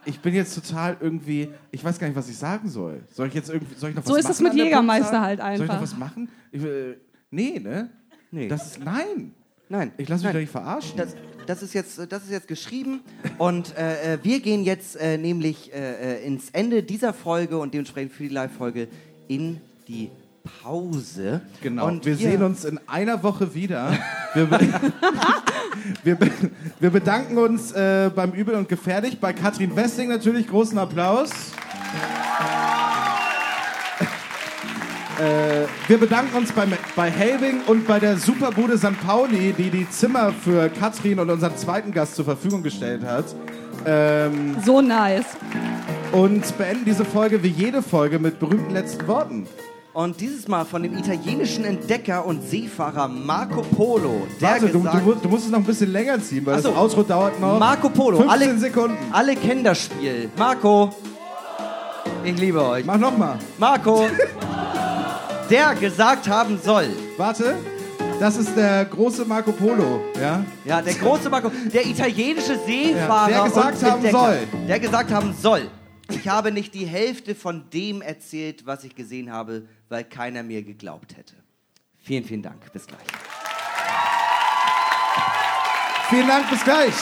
ich bin jetzt total irgendwie. Ich weiß gar nicht, was ich sagen soll. Soll ich jetzt irgendwie. Soll ich noch So was ist es machen mit Jägermeister halt Soll ich einfach. noch was machen? Ich, äh, nee, ne? Nee. Das ist, nein. Nein. Ich lasse mich doch nicht verarschen. Das, das, ist jetzt, das ist jetzt geschrieben und äh, äh, wir gehen jetzt äh, nämlich äh, äh, ins Ende dieser Folge und dementsprechend für die Live-Folge in die Pause. Genau. Und wir sehen uns in einer Woche wieder. Wir, be wir, be wir bedanken uns äh, beim Übel und Gefährlich. Bei Katrin Westing natürlich großen Applaus. Äh, wir bedanken uns bei, bei Helving und bei der Superbude St. Pauli, die die Zimmer für Katrin und unseren zweiten Gast zur Verfügung gestellt hat. Ähm, So nice. und beenden diese Folge wie jede Folge mit berühmten letzten Worten. Und dieses Mal von dem italienischen Entdecker und Seefahrer Marco Polo. Der Warte, du, du, du musst es noch ein bisschen länger ziehen, weil so. das Outro dauert noch Marco Polo. 15 alle, Sekunden. Alle kennen das Spiel. Marco, ich liebe euch. Mach noch mal. Marco, der gesagt haben soll. Warte. Das ist der große Marco Polo, ja? Ja, der große Marco, der italienische Seefahrer, Ja, der gesagt haben Entdecker, soll. Der gesagt haben soll. Ich habe nicht die Hälfte von dem erzählt, was ich gesehen habe, weil keiner mir geglaubt hätte. Vielen, vielen Dank. Bis gleich. Vielen Dank, bis gleich.